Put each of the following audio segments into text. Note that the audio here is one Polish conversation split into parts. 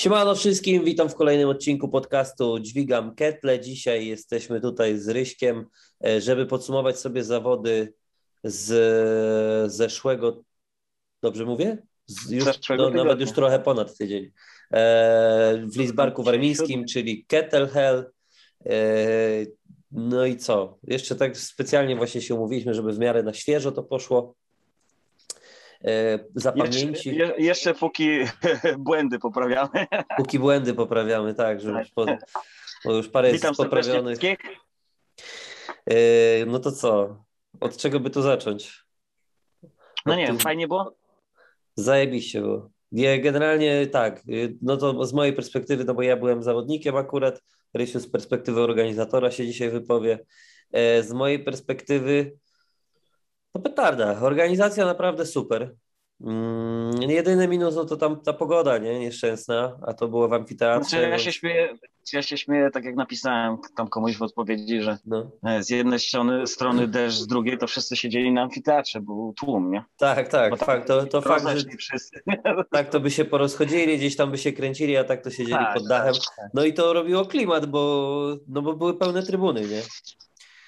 Siemano wszystkim, witam w kolejnym odcinku podcastu Dźwigam Ketle. Dzisiaj jesteśmy tutaj z Ryśkiem, e, żeby podsumować sobie zawody z zeszłego, dobrze mówię? Z już, no, nawet już trochę ponad tydzień. E, w Lisbarku Warmińskim, czyli Kettle Hell. E, no i co? Jeszcze tak specjalnie właśnie się umówiliśmy, żeby w miarę na świeżo to poszło. E, zapamięci. Jeszcze, jeszcze póki błędy poprawiamy. Póki błędy poprawiamy, tak, że już, po, bo już parę Witam jest poprawionych. E, no to co? Od czego by tu zacząć? No nie, fajnie było? Zajebiście było. Nie, generalnie tak, y, no to z mojej perspektywy, no bo ja byłem zawodnikiem akurat, Rysiu z perspektywy organizatora się dzisiaj wypowie. E, z mojej perspektywy no petarda. Organizacja naprawdę super. Mm, jedyny minus no to tam ta pogoda, nie? Nieszczęsna, a to było w amfiteatrze. Znaczy, ja, się śmieję, ja się śmieję, tak jak napisałem tam komuś w odpowiedzi, że no. E, z jednej strony, strony deszcz, z drugiej to wszyscy siedzieli na amfiteatrze, był tłum, nie? Tak, tak, fakt, to, to fakt, że wszyscy. tak to by się porozchodzili, gdzieś tam by się kręcili, a tak to siedzieli tak, pod dachem. Tak, tak. No i to robiło klimat, bo, no bo były pełne trybuny, nie?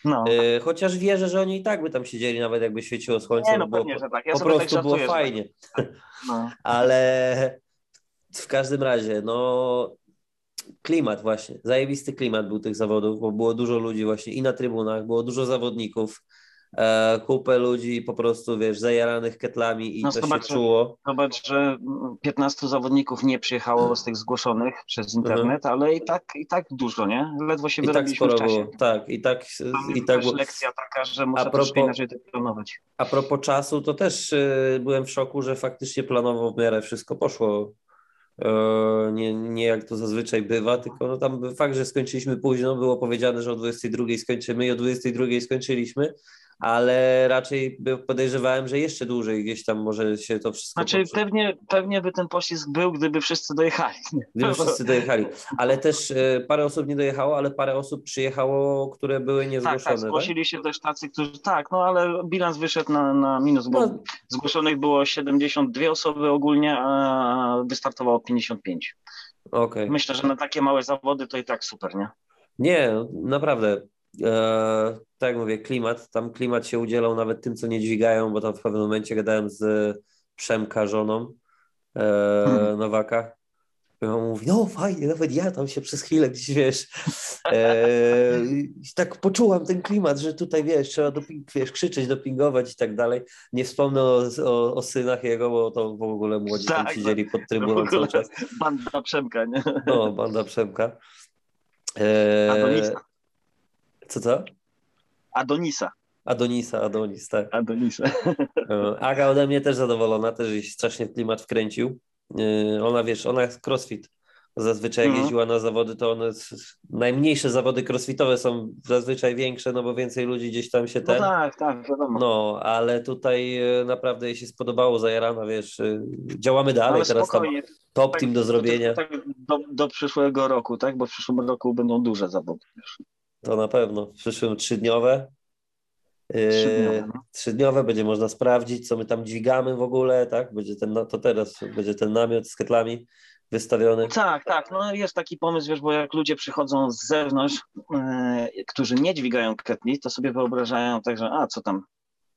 No. E, chociaż wierzę, że oni i tak by tam siedzieli, nawet jakby świeciło słońce. Nie, no było, pewnie, że tak. Ja po prostu tak było fajnie. Tak. No. Ale w każdym razie, no klimat właśnie, zajebisty klimat był tych zawodów, bo było dużo ludzi właśnie i na trybunach, było dużo zawodników e, kupę ludzi po prostu, wiesz, zajaranych ketlami i no, to zobacz, się czuło. Zobacz, że 15 zawodników nie przyjechało z tych zgłoszonych przez internet, mhm. ale i tak, i tak dużo, nie? Ledwo się I tak sporo w czasie. Tak, i tak. Tam i tak lekcja taka, że można propos, inaczej to planować. A propos czasu, to też y, byłem w szoku, że faktycznie planowo w miarę wszystko poszło e, nie, nie jak to zazwyczaj bywa, tylko no tam fakt, że skończyliśmy późno, było powiedziane, że o 22 skończymy i o 22 skończyliśmy, ale raczej podejrzewałem, że jeszcze dłużej gdzieś tam może się to wszystko... Znaczy pewnie, pewnie by ten pościsk był, gdyby wszyscy dojechali. Gdyby wszyscy dojechali, ale też e, parę osób nie dojechało, ale parę osób przyjechało, które były niezgłoszone. Tak, tak, zgłosili tak? się też tacy, którzy... Tak, no ale bilans wyszedł na, na minus, bo no. zgłoszonych było 72 osoby ogólnie, a wystartowało 55. Okay. Myślę, że na takie małe zawody to i tak super, nie? Nie, naprawdę. E, tak jak mówię, klimat, tam klimat się udzielał nawet tym, co nie dźwigają, bo tam w pewnym momencie gadałem z Przemka żoną e, hmm. Nowaka. I on mówi, no fajnie, nawet ja tam się przez chwilę gdzieś, wiesz, e, tak poczułam ten klimat, że tutaj, wiesz, trzeba doping, wiesz, krzyczeć, dopingować i tak dalej. Nie wspomnę o, o, o synach jego, bo to w ogóle młodzi tak, tam siedzieli pod trybuną cały czas. Banda Przemka, nie? No, banda Przemka. E, co co? Adonisa. Adonisa, Adonis, tak. Adonisa. E, Aga ode mnie też zadowolona, też jej strasznie klimat wkręcił. E, ona, wiesz, ona jest crossfit. Zazwyczaj jak mhm. jeździła na zawody, to one najmniejsze zawody crossfitowe są zazwyczaj większe, no bo więcej ludzi gdzieś tam się no ten... No tak, tak, wiadomo. No, ale tutaj e, naprawdę jej się spodobało, zajarana, wiesz, działamy dalej, ale teraz tam top tak, team do zrobienia. Tak, do, do przyszłego roku, tak, bo w przyszłym roku będą duże zawody, wiesz. To na pewno. W przyszłym trzydniowe. Trzydniowe, yy, no. trzydniowe będzie można sprawdzić, co my tam dźwigamy w ogóle, tak? Będzie ten, to teraz będzie ten namiot z ketlami wystawiony. Tak, tak. No jest taki pomysł, wiesz, bo jak ludzie przychodzą z zewnątrz, yy, którzy nie dźwigają ketli, to sobie wyobrażają tak, że a co tam,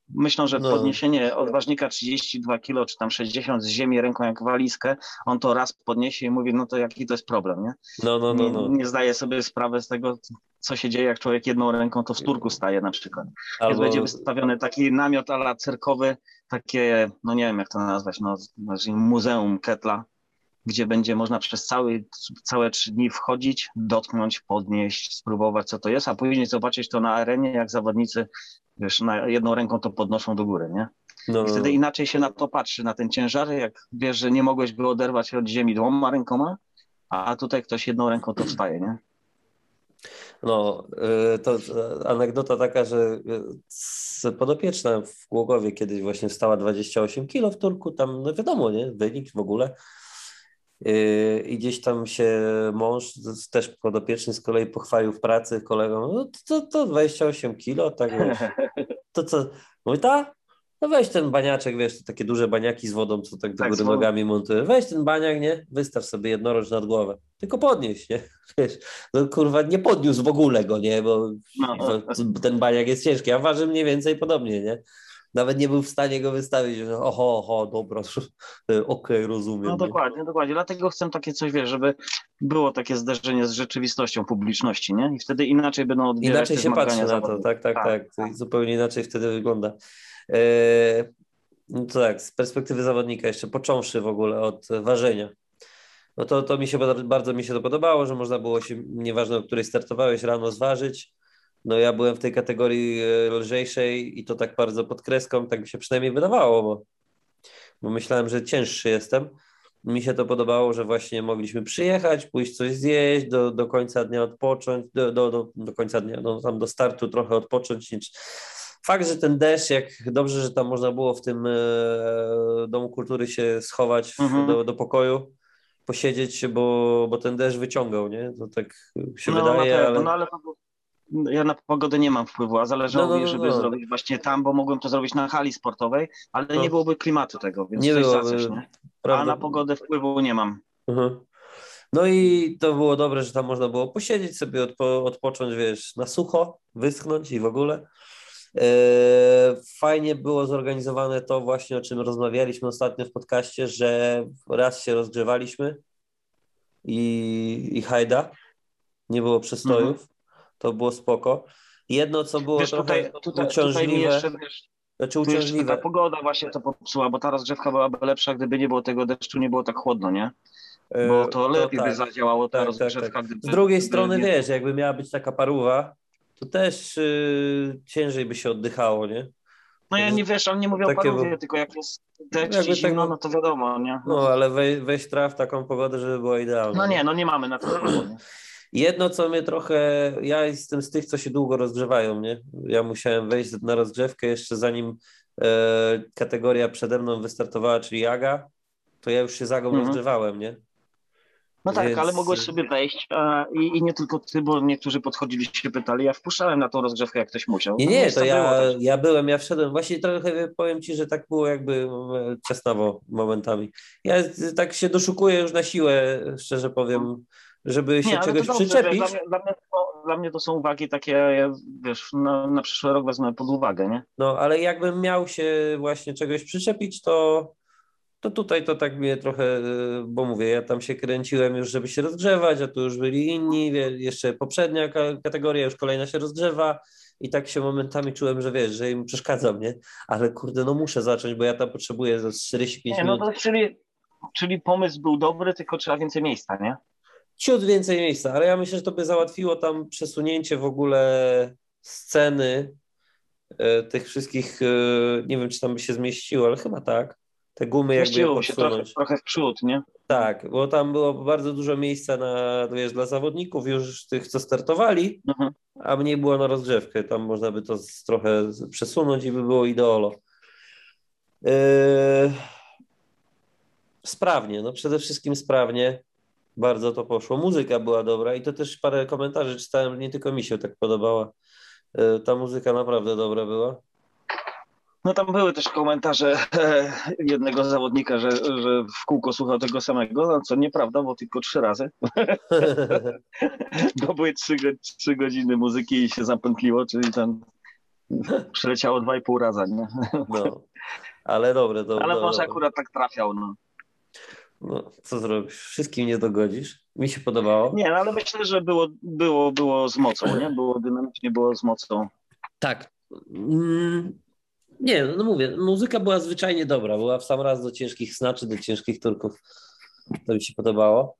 Myślą, że no. podniesienie odważnika 32 kg czy tam 60 z ziemi ręką jak walizkę, on to raz podniesie i mówi, no to jaki to jest problem, nie? No, no, no, no. Nie, nie zdaje sobie sprawy z tego, co się dzieje, jak człowiek jedną ręką to w turku staje na przykład. Albo... Więc będzie wystawiony taki namiot ala cyrkowy, takie, no nie wiem jak to nazwać, no, muzeum Ketla, gdzie będzie można przez cały, całe trzy dni wchodzić, dotknąć, podnieść, spróbować co to jest, a później zobaczyć to na arenie, jak zawodnicy wiesz, na jedną ręką to podnoszą do góry, nie? No. I wtedy inaczej się na to patrzy, na ten ciężar, jak wiesz, że nie mogłeś go oderwać od ziemi dwoma rękoma, a tutaj ktoś jedną ręką to wstaje, nie? No, y, to anegdota taka, że y, podopieczna w Głogowie kiedyś właśnie stała 28 kilo w Turku, tam no wiadomo, nie, wynik w ogóle. Y, I gdzieś tam się mąż, też podopieczny z kolei pochwalił w pracy kolegom, no to, to 28 kilo, tak wiesz. To co, mówi ta? No weź ten baniaczek, wiesz, takie duże baniaki z wodą, co tak do tak, góry nogami montuje. Weź ten baniak, nie? Wystaw sobie jednoroż nad głowę. Tylko podnieś, nie? Wiesz, no kurwa, nie podniósł w ogóle go, nie? Bo no. to, ten baniak jest ciężki, a waży mniej więcej podobnie, nie? nawet nie był w stanie go wystawić. Oho, oho, dobra, okej, okay, rozumiem. No dokładnie, dokładnie. Dlatego chcę takie coś, wiesz, żeby było takie zderzenie z rzeczywistością publiczności, nie? I wtedy inaczej będą odbierać Inaczej się patrzy na to, tak, tak, tak. tak. Zupełnie inaczej wtedy wygląda. E, no tak, z perspektywy zawodnika jeszcze począwszy w ogóle od ważenia. No to, to mi się bardzo mi się to podobało, że można było się, nieważne o której startowałeś, rano zważyć, no ja byłem w tej kategorii e, lżejszej i to tak bardzo pod kreską, tak mi się przynajmniej wydawało, bo, bo myślałem, że cięższy jestem. Mi się to podobało, że właśnie mogliśmy przyjechać, pójść coś zjeść, do, do końca dnia odpocząć, do, do, do, do końca dnia, no, tam do startu trochę odpocząć. Fakt, że ten deszcz, jak dobrze, że tam można było w tym e, Domu Kultury się schować mhm. do, do pokoju, posiedzieć, bo, bo ten deszcz wyciągał, nie? To tak się no, wydaje, ale... No, ale ja na pogodę nie mam wpływu, a zależało no, no, mi, żeby no. zrobić właśnie tam, bo mogłem to zrobić na hali sportowej, ale nie byłoby klimatu tego, więc nie coś byłoby, coś, nie? A na pogodę wpływu nie mam. Mhm. No i to było dobre, że tam można było posiedzieć sobie, odpo, odpocząć, wiesz, na sucho, wyschnąć i w ogóle. E, fajnie było zorganizowane to właśnie, o czym rozmawialiśmy ostatnio w podcaście, że raz się rozgrzewaliśmy i, i hajda, nie było przestojów. Mhm to było spoko. Jedno, co było wiesz, trochę tutaj, tutaj, uciążliwe, tutaj jeszcze, wiesz, znaczy uciążliwe. ta pogoda właśnie to popsuła, bo ta rozgrzewka byłaby lepsza, gdyby nie było tego deszczu, nie było tak chłodno, nie? Bo e, to lepiej tak. by zadziałało ta tak, tak rozgrzewka. Tak, tak. Z drugiej strony, nie... wiesz, jakby miała być taka paruwa, to też yy, ciężej by się oddychało, nie? No ja nie wiesz, on nie mówię Takie o parówie, tylko jak jest deszcz i zimno, tak... no to wiadomo, nie? No ale we, weź traf taką pogodę, żeby była idealna. No nie, no nie mamy na to? Jedno, co mnie trochę, ja jestem z tych, co się długo rozgrzewają, nie? Ja musiałem wejść na rozgrzewkę jeszcze zanim e, kategoria przede mną wystartowała, czyli Jaga, to ja już się zagą mhm. rozgrzewałem, nie? No tak, Więc... ale mogłeś sobie wejść i, i, nie tylko ty, bo niektórzy podchodzili się pytali, ja wpuszczałem na tą rozgrzewkę, jak ktoś musiał. Nie, nie, to ja, ja byłem, ja wszedłem, właśnie trochę powiem ci, że tak było jakby ciasnawo momentami. Ja tak się doszukuję już na siłę, szczerze powiem, żeby się nie, czegoś dobrze, przyczepić. Dla mnie, dla, mnie to, dla mnie, to, są uwagi takie, wiesz, na, na przyszły rok wezmę pod uwagę, nie? No, ale jakbym miał się właśnie czegoś przyczepić, to, to tutaj to tak mnie trochę, bo mówię, ja tam się kręciłem już, żeby się rozgrzewać, a tu już byli inni, jeszcze poprzednia kategoria, już kolejna się rozgrzewa i tak się momentami czułem, że wiesz, że im przeszkadzam, nie? Ale kurde, no muszę zacząć, bo ja tam potrzebuję za 45 nie, minut. No to czyli, czyli pomysł był dobry, tylko trzeba więcej miejsca, nie? ciut więcej miejsca, ale ja myślę, że to by załatwiło tam przesunięcie w ogóle sceny e, tych wszystkich, e, nie wiem, czy tam by się zmieściło, ale chyba tak. Te gumy jakby je się trochę, trochę w przód, nie? Tak, bo tam było bardzo dużo miejsca na, wiesz, dla zawodników już tych, co startowali, mhm. a mniej było na rozgrzewkę. Tam można by to trochę przesunąć i by było ideolo. Yy... Sprawnie, no przede wszystkim sprawnie bardzo to poszło. Muzyka była dobra i to też parę komentarzy czytałem, nie tylko mi się tak podobała. E, ta muzyka naprawdę dobra była. No tam były też komentarze jednego zawodnika, że, że w kółko słuchał tego samego, no co nieprawda, bo tylko trzy razy. bo były trzy, trzy godziny muzyki i się zapętliło, czyli tam przeleciało dwa i pół raza, nie? no, ale dobre. To, ale może akurat tak trafiał, no. No, co zrobisz? Wszystkim nie dogodzisz. Mi się podobało. Nie, no, ale myślę, że było, było, było z mocą, nie? Było dynamicznie, było z mocą. Tak. Mm, nie, no mówię, muzyka była zwyczajnie dobra. Była w sam raz do ciężkich snaczy, do ciężkich turków. To mi się podobało.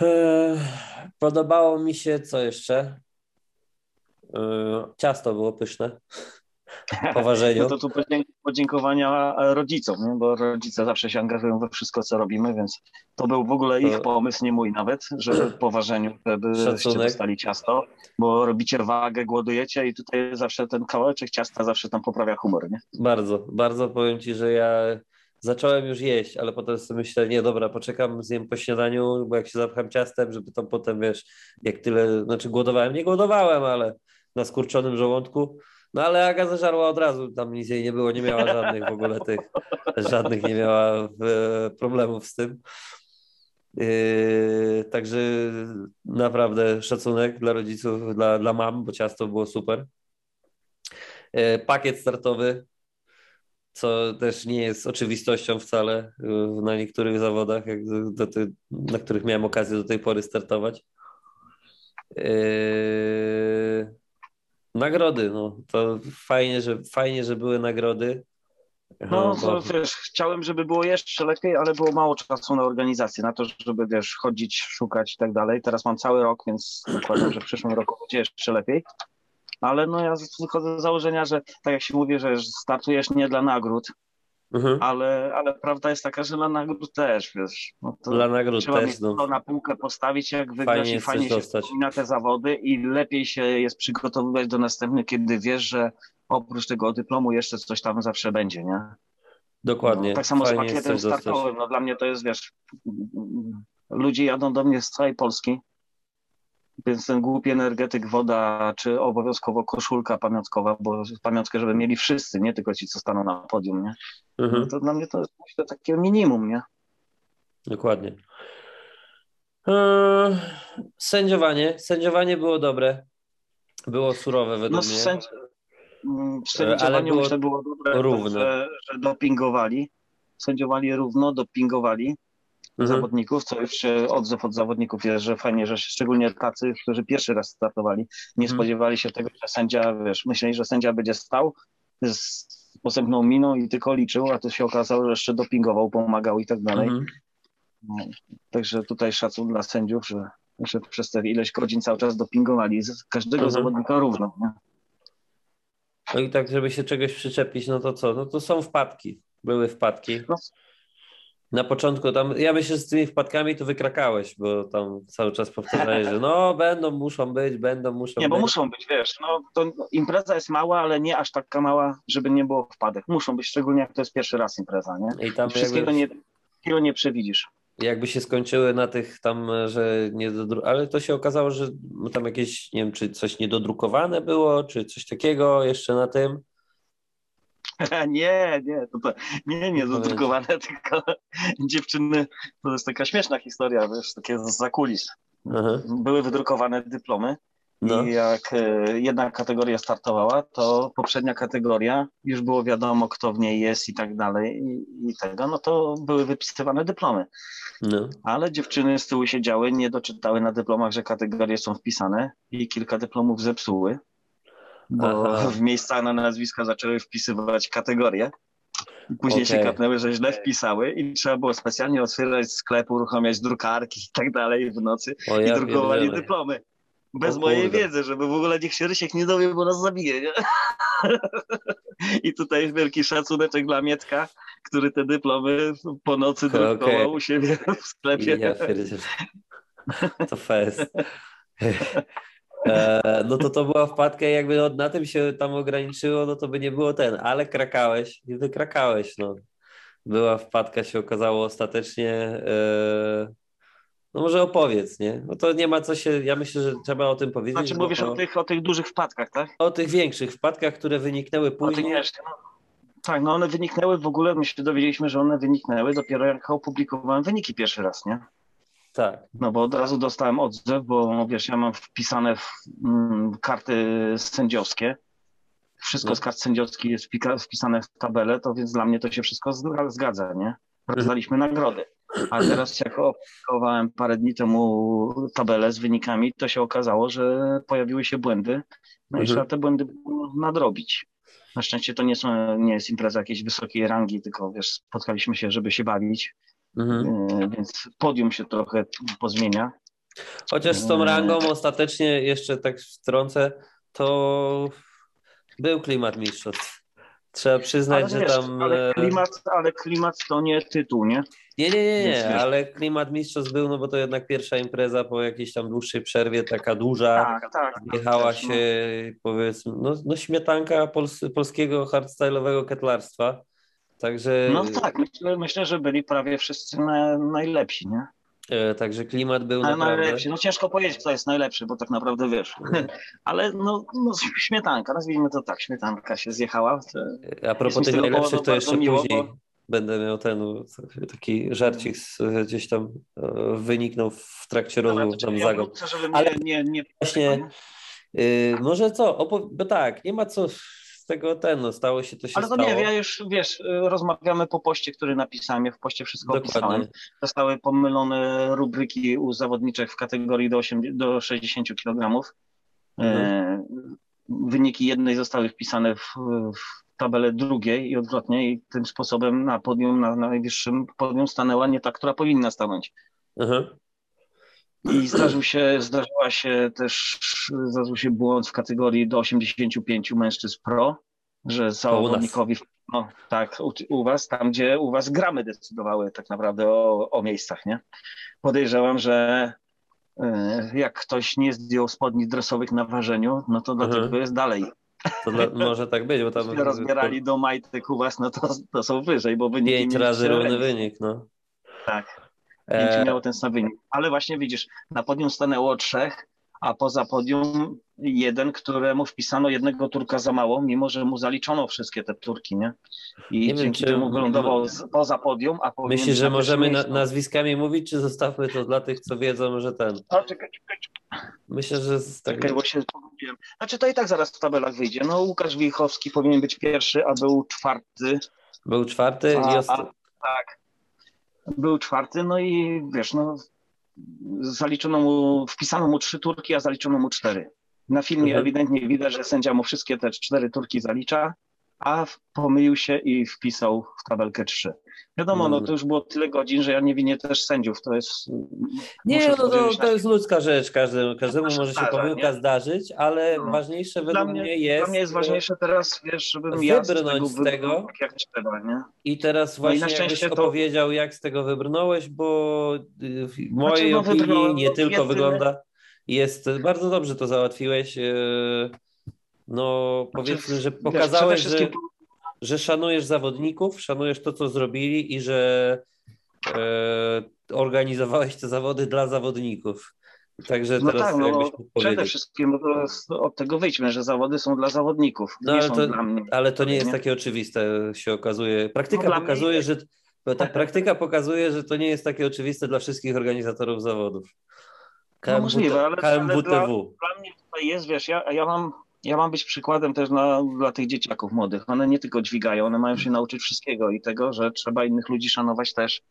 Eee, podobało mi się, co jeszcze? Eee, ciasto było pyszne. Poważeniu. No to tu podziękowania rodzicom, nie? bo rodzice zawsze się angażują we wszystko, co robimy, więc to był w ogóle ich pomysł, nie mój nawet, że po ważeniu byście dostali ciasto, bo robicie wagę, głodujecie i tutaj zawsze ten kawałeczek ciasta zawsze tam poprawia humor, nie? Bardzo, bardzo powiem Ci, że ja zacząłem już jeść, ale potem sobie myślę, nie dobra, poczekam, zjem po śniadaniu, bo jak się zapcham ciastem, żeby tam potem, wiesz, jak tyle, znaczy głodowałem, nie głodowałem, ale na skurczonym żołądku, No ale Aga zażarła od razu, tam nic jej nie było, nie miała żadnych w ogóle tych, żadnych nie miała problemów z tym. Yy, także naprawdę szacunek dla rodziców, dla, dla mam, bo ciasto było super. Yy, pakiet startowy, co też nie jest oczywistością wcale na niektórych zawodach, jak do, na których miałem okazję do tej pory startować. Nagrody, no to fajnie, że fajnie, że były nagrody. No, bo... wiesz, chciałem, żeby było jeszcze lepiej, ale było mało czasu na organizację, na to, żeby, wiesz, chodzić, szukać i tak dalej. Teraz mam cały rok, więc zakładam, że w przyszłym roku będzie jeszcze lepiej. Ale no ja wychodzę z założenia, że tak jak się mówi, że startujesz nie dla nagród, Mhm. Ale, ale prawda jest taka, że dla nagród też, wiesz. No nagród trzeba też. No. na półkę postawić, jak wygrasz fajnie i fajnie się na te zawody i lepiej się jest przygotowywać do następnych, kiedy wiesz, że oprócz tego dyplomu jeszcze coś tam zawsze będzie, nie? Dokładnie. No, tak samo fajnie z pakietem startowym. No dla mnie to jest, wiesz, ludzie jadą do mnie z całej Polski, więc ten głupi energetyk, woda, czy obowiązkowo koszulka pamiątkowa, bo pamiątkę, żeby mieli wszyscy, nie tylko ci, co staną na podium, nie? Mhm. No to dla mnie to jest myślę, takie minimum, nie? Dokładnie. Eee, sędziowanie. Sędziowanie było dobre. Było surowe według no, mnie. Sędzi... Mm, sędziowanie było myślę było dobre, równe. Że, że dopingowali. Sędziowali równo, dopingowali mhm. zawodników, co już odzew od zawodników jest, że fajnie, że szczególnie tacy, którzy pierwszy raz startowali, nie mhm. spodziewali się tego, że sędzia, wiesz, myśleli, że sędzia będzie stał z posępną miną i tylko liczył, a to się okazało, że jeszcze dopingował, pomagał i tak dalej. Mhm. No, także tutaj szacun dla sędziów, że, że przez tę ileś godzin cały czas dopingowali z każdego mhm. zawodnika równo. Nie? No i tak, żeby się czegoś przyczepić, no to co? No to są wpadki. Były wpadki. No, na początku tam, ja myślę, że z tymi wpadkami to wykrakałeś, bo tam cały czas powtarzałeś, że no będą, muszą być, będą, muszą Nie, być. bo muszą być, wiesz, no to impreza jest mała, ale nie aż taka mała, żeby nie było wpadek. Muszą być, szczególnie jak to jest pierwszy raz impreza, nie? I tam wszystkiego, jakby... nie, wszystkiego nie przewidzisz. Jakby się skończyły na tych tam, że nie dodru... ale to się okazało, że tam jakieś, nie wiem, czy coś niedodrukowane było, czy coś takiego jeszcze na tym. nie, nie, to, to nie, nie zadrukowane, tylko dziewczyny, to jest taka śmieszna historia, wiesz, takie za kulis. Były wydrukowane dyplomy no. i jak e, jedna kategoria startowała, to poprzednia kategoria, już było wiadomo, kto w niej jest i tak dalej i, i tego, no to były wypisywane dyplomy. No. Ale dziewczyny z tyłu siedziały, nie doczytały na dyplomach, że kategorie są wpisane i kilka dyplomów zepsuły bo Aha. w miejsca na nazwiska zaczęły wpisywać kategorie. Później okay. się kapnęły, że źle wpisały i trzeba było specjalnie otwierać sklep, uruchamiać drukarki i tak dalej w nocy o, ja i drukowali dyplomy. Bez o, mojej wiedzy, żeby w ogóle niech się Rysiek nie dowie, bo nas zabije. Nie? I tutaj wielki szacuneczek dla Mietka, który te dyplomy po nocy drukował okay. u siebie w sklepie. Ja to fest. E, no to to była wpadka i jakby na tym się tam ograniczyło, no to by nie było ten, ale krakałeś i wykrakałeś, no. Była wpadka, się okazało ostatecznie, e, no może opowiedz, nie? No to nie ma co się, ja myślę, że trzeba o tym powiedzieć. Znaczy mówisz o, tych, o tych dużych wpadkach, tak? O tych większych wpadkach, które wyniknęły później. Jeszcze, no. Tak, no one wyniknęły w ogóle, my się dowiedzieliśmy, że one wyniknęły dopiero jak opublikowałem wyniki pierwszy raz, nie? Tak. No bo od razu dostałem odzew, bo wiesz, ja mam wpisane w, mm, karty sędziowskie. Wszystko no. z kart sędziowskich jest wpisane w tabelę, to więc dla mnie to się wszystko zgadza, nie? Rozdaliśmy mhm. nagrody. A teraz jak opublikowałem parę dni temu tabelę z wynikami, to się okazało, że pojawiły się błędy. No mhm. i trzeba te błędy nadrobić. Na szczęście to nie, są, nie jest impreza jakiejś wysokiej rangi, tylko wiesz, spotkaliśmy się, żeby się bawić. Mhm. E, więc podium się trochę pozmienia. Chociaż z tą e, rangą ostatecznie jeszcze tak wtrącę, to był klimat mistrzostw. Trzeba przyznać, ale że wiesz, tam. Ale e, klimat, ale klimat to nie tytuł, nie? Nie, nie, nie, nie, ale klimat mistrzostw był, no bo to jednak pierwsza impreza po jakiejś tam dłuższej przerwie, taka duża. Tak, tak. Jechała tak, się, no. powiedzmy, no, no śmietanka pols polskiego hardstyle'owego ketlarstwa. Także... No tak, myślę, myślę, że byli prawie wszyscy na, najlepsi, nie? E, także klimat był Ale naprawdę... najlepszy. No ciężko powiedzieć, kto jest najlepszy, bo tak naprawdę wiesz. Ale no, no śmietanka, nazwijmy to tak, śmietanka się zjechała. A propos tych najlepszych, to jeszcze miło, później bo... będę miał ten taki żarcik z, gdzieś tam e, wyniknął w trakcie rozmowy tam ja zagą. Ale nie, nie... Właśnie, yy, może co, bo tak, nie ma co tego ten, no, stało się to się Ale to stało. nie, ja już, wiesz, rozmawiamy po poście, który napisałem, ja w poście wszystko Dokładnie. opisałem. Zostały pomylone rubryki u zawodniczych w kategorii do, 8, do 60 kg. Mhm. E, wyniki jednej zostały wpisane w, w tabelę drugiej i odwrotnie i tym sposobem na podium, na, na najwyższym podium stanęła nie ta, która powinna stanąć. Mhm. I zdarzył się, zdarzyła się też, zdarzył się błąd w kategorii do 85 mężczyzn pro, że zawodnikowi, no tak, u, u, was, tam gdzie u was gramy decydowały tak naprawdę o, o miejscach, nie? Podejrzewam, że y, jak ktoś nie zdjął spodni dresowych na ważeniu, no to dlatego mhm. jest dalej. To dla, może tak być, bo tam... rozbierali do majtek u was, no to, to są wyżej, bo wyniki... Pięć razy równy wynik, no. Tak. Pięciu e, miało ten sam wynik. Ale właśnie widzisz, na podium stanęło trzech, a poza podium jeden, któremu wpisano jednego Turka za mało, mimo że mu zaliczono wszystkie te Turki, nie? I nie dzięki wiem, temu wylądował poza podium, a Myślisz, że możemy na, nazwiskami mówić, czy zostawmy to dla tych, co wiedzą, że ten... A, czekaj, czekaj, czekaj. Myślę, że... Tak... Czekaj, bo się pogubiłem. Znaczy to i tak zaraz w tabelach wyjdzie. No Łukasz Wichowski powinien być pierwszy, a był czwarty. Był czwarty a, i... Osta... A, tak, był czwarty, no i wiesz, no zaliczono mu, wpisano mu trzy turki, a zaliczono mu cztery. Na filmie mhm. ewidentnie widać, że sędzia mu wszystkie te cztery turki zalicza, a pomylił się i wpisał w tabelkę trzy. Wiadomo, no to już było tyle godzin, że ja nie winię też sędziów, to jest... Nie, no to, to jest ludzka rzecz, każdemu, każdemu może się pomyłka nie? zdarzyć, ale no. ważniejsze według mnie, mnie, jest... Dla mnie jest ważniejsze teraz, wiesz, żebym ja z tego, z tego jak trzeba, nie? I teraz właśnie no i jakbyś to... opowiedział, jak z tego wybrnąłeś, bo y, w mojej znaczy, no, opinii nie tylko wygląda... Jest, bardzo dobrze to załatwiłeś. Y, no znaczy, powiedzmy, że pokazałeś, że że szanujesz zawodników, szanujesz to, co zrobili i że e, organizowałeś te zawody dla zawodników. Także no teraz tak, no, przede wszystkim no od tego wyjdźmy, że zawody są dla zawodników, no, ale, to, ale to nie jest takie oczywiste, się okazuje. Praktyka no, pokazuje, mnie... że ta praktyka pokazuje, że to nie jest takie oczywiste dla wszystkich organizatorów zawodów. KMWT, no możliwe, ale, ale dla, dla, mnie tutaj jest, wiesz, ja, ja mam ja mam być przykładem też na, dla tych dzieciaków młodych. One nie tylko dźwigają, one mają się nauczyć wszystkiego i tego, że trzeba innych ludzi szanować też.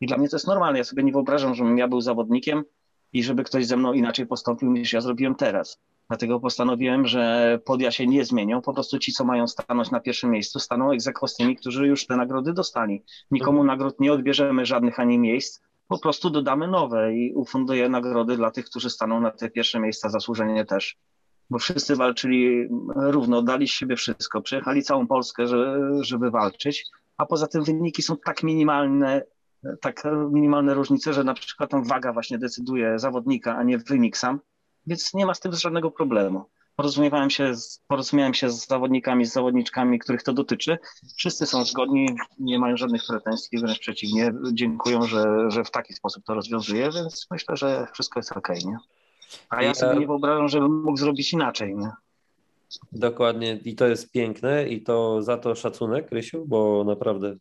I dla mnie to jest normalne. Ja sobie nie wyobrażam, żebym ja był zawodnikiem i żeby ktoś ze mną inaczej postąpił niż ja zrobiłem teraz. Dlatego postanowiłem, że podia się nie zmienią. Po prostu ci, co mają stanąć na pierwszym miejscu, staną egzekwo z tymi, którzy już te nagrody dostali. Nikomu nagród nie odbierzemy żadnych ani miejsc, po prostu dodamy nowe i ufunduję nagrody dla tych, którzy staną na te pierwsze miejsca zasłużenie też bo wszyscy walczyli równo, dali z siebie wszystko. Przejechali całą Polskę, żeby, żeby walczyć, a poza tym wyniki są tak minimalne, tak minimalne różnice, że na przykład tam waga właśnie decyduje zawodnika, a nie wynik sam, więc nie ma z tym żadnego problemu. Porozumiewałem się, z, porozumiałem się z zawodnikami, z zawodniczkami, których to dotyczy. Wszyscy są zgodni, nie mają żadnych pretensji, wręcz przeciwnie, dziękują, że, że w taki sposób to rozwiązuje, więc myślę, że wszystko jest ok, nie? A ja sobie nie wyobrażam, żebym mógł zrobić inaczej. Nie? Dokładnie i to jest piękne i to za to szacunek, Rysiu, bo naprawdę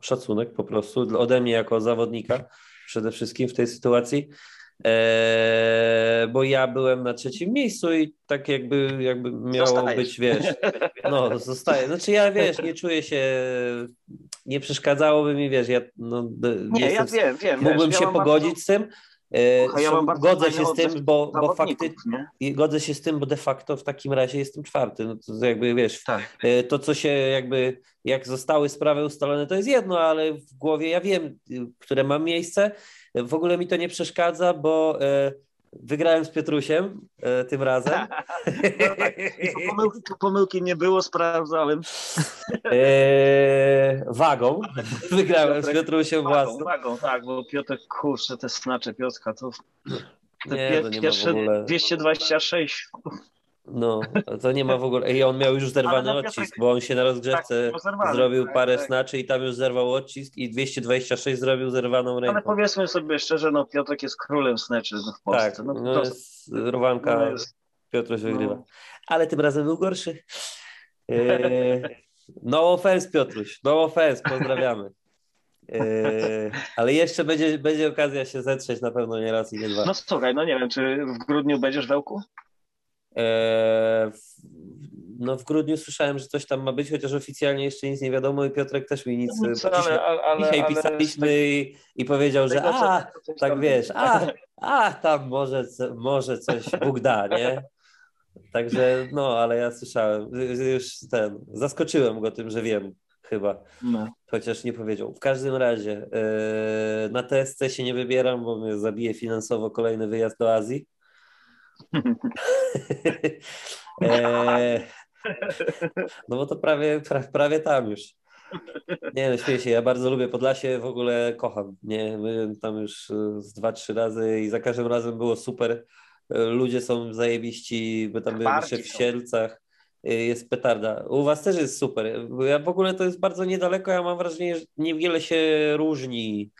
szacunek po prostu ode mnie jako zawodnika przede wszystkim w tej sytuacji. Eee, bo ja byłem na trzecim miejscu i tak jakby, jakby miało Zostajesz. być, wiesz, no zostaje. Znaczy ja, wiesz, nie czuję się, nie przeszkadzałoby mi, wiesz, ja no, nie, jestem, ja wiem, wiem. Mógłbym wiesz, się ja pogodzić bardzo... z tym, ja godzę się z tym, bo, bo faktycznie godzę się z tym, bo de facto w takim razie jestem czwarty. No to jakby wiesz, tak. E, to co się jakby, jak zostały sprawy ustalone, to jest jedno, ale w głowie ja wiem, które mam miejsce. W ogóle mi to nie przeszkadza, bo e, Wygrałem z Piotrusiem e, tym razem. No tak, pomyłki, pomyłki, nie było, sprawdzałem. E, wagą. Wygrałem Piotrek, z Piotrusiem wagą, własną. Wagą, tak, bo Piotr, kurczę, te snacze Piotrka to... Te nie, pie, pierwsze 226 No, to nie ma w ogóle. I on miał już zerwany odcisk, bo on się na rozgrzewce tak, zrobił tak, parę tak. snaczy i tam już zerwał odcisk i 226 zrobił zerwaną ręką. Ale powiedzmy sobie szczerze, no Piotrek jest królem snaczy w Polsce. Tak, no, no to jest rwanka, no jest... Piotruś wygrywa. No. Ale tym razem był gorszy. Eee, no offense Piotruś, no offense, pozdrawiamy. Eee, ale jeszcze będzie, będzie okazja się zetrzeć na pewno nie raz i nie dwa. No słuchaj, no nie wiem, czy w grudniu będziesz w Ełku? Eee, no w grudniu słyszałem, że coś tam ma być, chociaż oficjalnie jeszcze nic nie wiadomo i Piotrek też mi nic... No, co, ale, ale, ale, dzisiaj pisaliśmy ale... i, i powiedział, że a, tak wiesz, a, a tam może, może coś Bóg da, nie? Także no, ale ja słyszałem, już ten, zaskoczyłem go tym, że wiem chyba, no. chociaż nie powiedział. W każdym razie yy, na TSC się nie wybieram, bo mnie zabije finansowo kolejny wyjazd do Azji. e, no bo to prawie, prawie tam już. Nie no, śmieję się, ja bardzo lubię Podlasie, w ogóle kocham, nie, byłem tam już e, z dwa, trzy razy i za każdym razem było super, e, ludzie są zajebiści, my tam byliśmy w Sielcach, jest petarda. U was też jest super, ja w ogóle to jest bardzo niedaleko, ja mam wrażenie, że niewiele się różni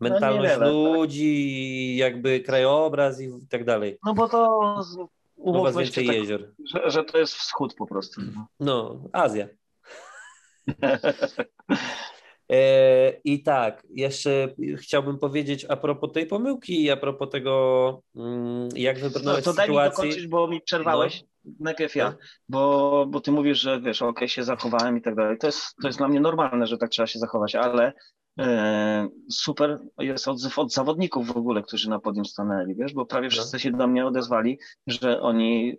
mentalność no ludzi, jakby krajobraz i tak dalej. No bo to umówmy się, tak, jezior. Że, że, to jest wschód po prostu. No, Azja. e, I tak, jeszcze chciałbym powiedzieć a propos tej pomyłki i a propos tego, mm, jak wybrnąć no, to sytuacji. daj mi dokończyć, bo mi przerwałeś. No. Najpierw ja, tak. bo, bo ty mówisz, że wiesz, okej, okay, się zachowałem i tak dalej. To jest, to jest dla mnie normalne, że tak trzeba się zachować, ale super jest odzew od zawodników w ogóle, którzy na podium stanęli, wiesz, bo prawie wszyscy się do mnie odezwali, że oni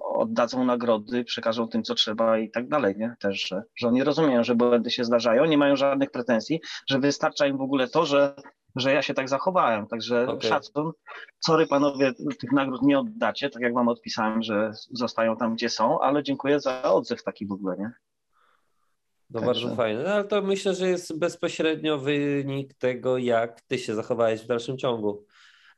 oddadzą nagrody, przekażą tym, co trzeba i tak dalej, nie? Też, że, że oni rozumieją, że błędy się zdarzają, nie mają żadnych pretensji, że wystarcza im w ogóle to, że, że ja się tak zachowałem, także okay. szacun. Sorry panowie, tych nagród nie oddacie, tak jak wam odpisałem, że zostają tam, gdzie są, ale dziękuję za odzew taki w ogóle, nie? No Także... bardzo fajne, no, ale to myślę, że jest bezpośrednio wynik tego, jak ty się zachowałeś w dalszym ciągu.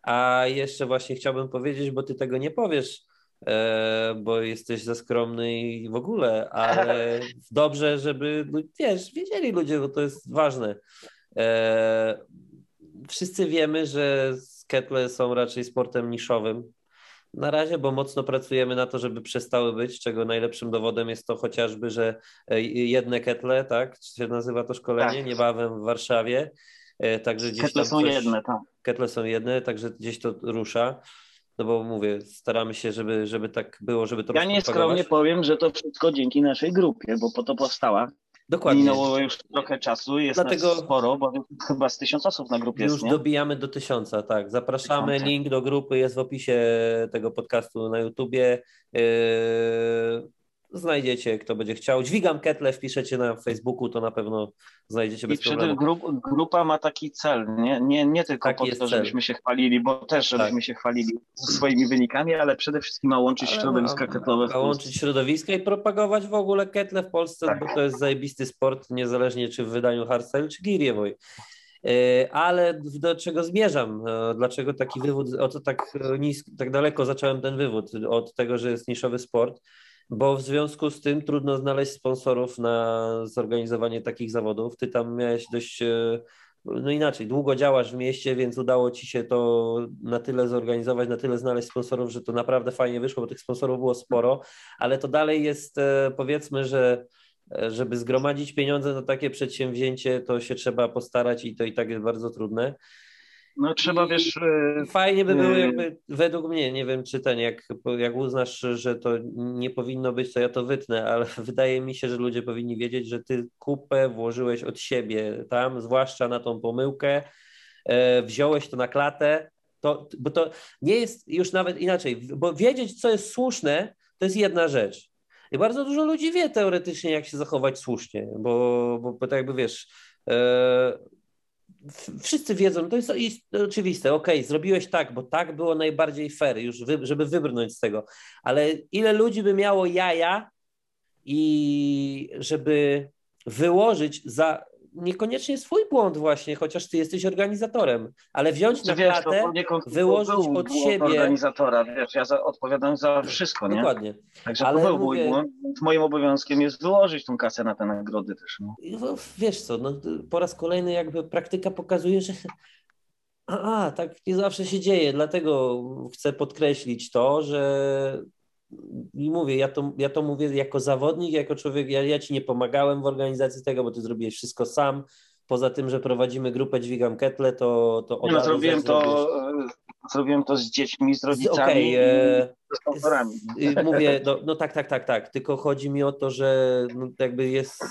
A jeszcze właśnie chciałbym powiedzieć, bo ty tego nie powiesz, e, bo jesteś za skromny i w ogóle, ale dobrze, żeby, wiesz, wiedzieli ludzie, bo to jest ważne. E, wszyscy wiemy, że sketle są raczej sportem niszowym, na razie, bo mocno pracujemy na to, żeby przestały być, czego najlepszym dowodem jest to chociażby, że e, jedne ketle, tak, się nazywa to szkolenie, tak. niebawem w Warszawie. E, także gdzieś ketle są coś, jedne, tak. Ketle są jedne, także gdzieś to rusza. No bo mówię, staramy się, żeby, żeby tak było, żeby to Ja nieskromnie powiem, że to wszystko dzięki naszej grupie, bo po to powstała. Dokładnie. Minęło już trochę czasu, jest Dlatego sporo, bo chyba z tysiąc osób na grupie już jest, Już dobijamy do tysiąca, tak. Zapraszamy, Tysiące. link do grupy jest w opisie tego podcastu na YouTubie. Yy, znajdziecie, kto będzie chciał. Dźwigam ketle, wpiszecie na Facebooku, to na pewno znajdziecie bez I problemu. Grup, grupa ma taki cel, nie, nie, nie tylko taki po to, żebyśmy się chwalili, bo też żebyśmy tak. się chwalili swoimi wynikami, ale przede wszystkim ma łączyć ale środowiska ketlowe. Ma łączyć środowiska i propagować w ogóle ketle w Polsce, tak. bo to jest zajebisty sport, niezależnie czy w wydaniu hardstyle, czy giriewoj. E, ale do czego zmierzam? E, dlaczego taki wywód, o to tak, nisko, tak daleko zacząłem ten wywód? Od tego, że jest niszowy sport bo w związku z tym trudno znaleźć sponsorów na zorganizowanie takich zawodów. Ty tam miałeś dość, e, no inaczej, długo działasz w mieście, więc udało ci się to na tyle zorganizować, na tyle znaleźć sponsorów, że to naprawdę fajnie wyszło, bo tych sponsorów było sporo, ale to dalej jest e, powiedzmy, że e, żeby zgromadzić pieniądze na takie przedsięwzięcie, to się trzeba postarać i to i tak jest bardzo trudne. No trzeba, I wiesz... E, fajnie by było e, jakby, według mnie, nie wiem czy ten, jak, jak uznasz, że to nie powinno być, to ja to wytnę, ale wydaje mi się, że ludzie powinni wiedzieć, że ty kupę włożyłeś od siebie tam, zwłaszcza na tą pomyłkę, e, wziąłeś to na klatę, to, bo to nie jest już nawet inaczej, bo wiedzieć, co jest słuszne, to jest jedna rzecz. I bardzo dużo ludzi wie teoretycznie, jak się zachować słusznie, bo, bo, bo tak jakby wiesz, wszyscy wiedzą, to jest oczywiste, ok, zrobiłeś tak, bo tak było najbardziej fair, już wy, żeby wybrnąć z tego, ale ile ludzi by miało jaja i żeby wyłożyć za niekoniecznie swój błąd właśnie, chociaż ty jesteś organizatorem, ale wziąć na wiesz, klatę, wyłożyć od siebie... organizatora, wiesz, ja za, odpowiadam za wszystko, nie? Dokładnie. Także ale to był mój błąd. Moim obowiązkiem jest wyłożyć tą kasę na te nagrody też. No. no wiesz co, no, po raz kolejny jakby praktyka pokazuje, że a, a, tak nie zawsze się dzieje, dlatego chcę podkreślić to, że i mówię, ja to, ja to mówię jako zawodnik, jako człowiek, ja, ja ci nie pomagałem w organizacji tego, bo ty zrobiłeś wszystko sam. Poza tym, że prowadzimy grupę Dźwigam Ketle, to, to od no, zrobiłem to, e, zrobiłem to z dziećmi, z rodzicami, okay, e, z sponsorami. Mówię, no, no, tak, tak, tak, tak. Tylko chodzi mi o to, że no, jakby jest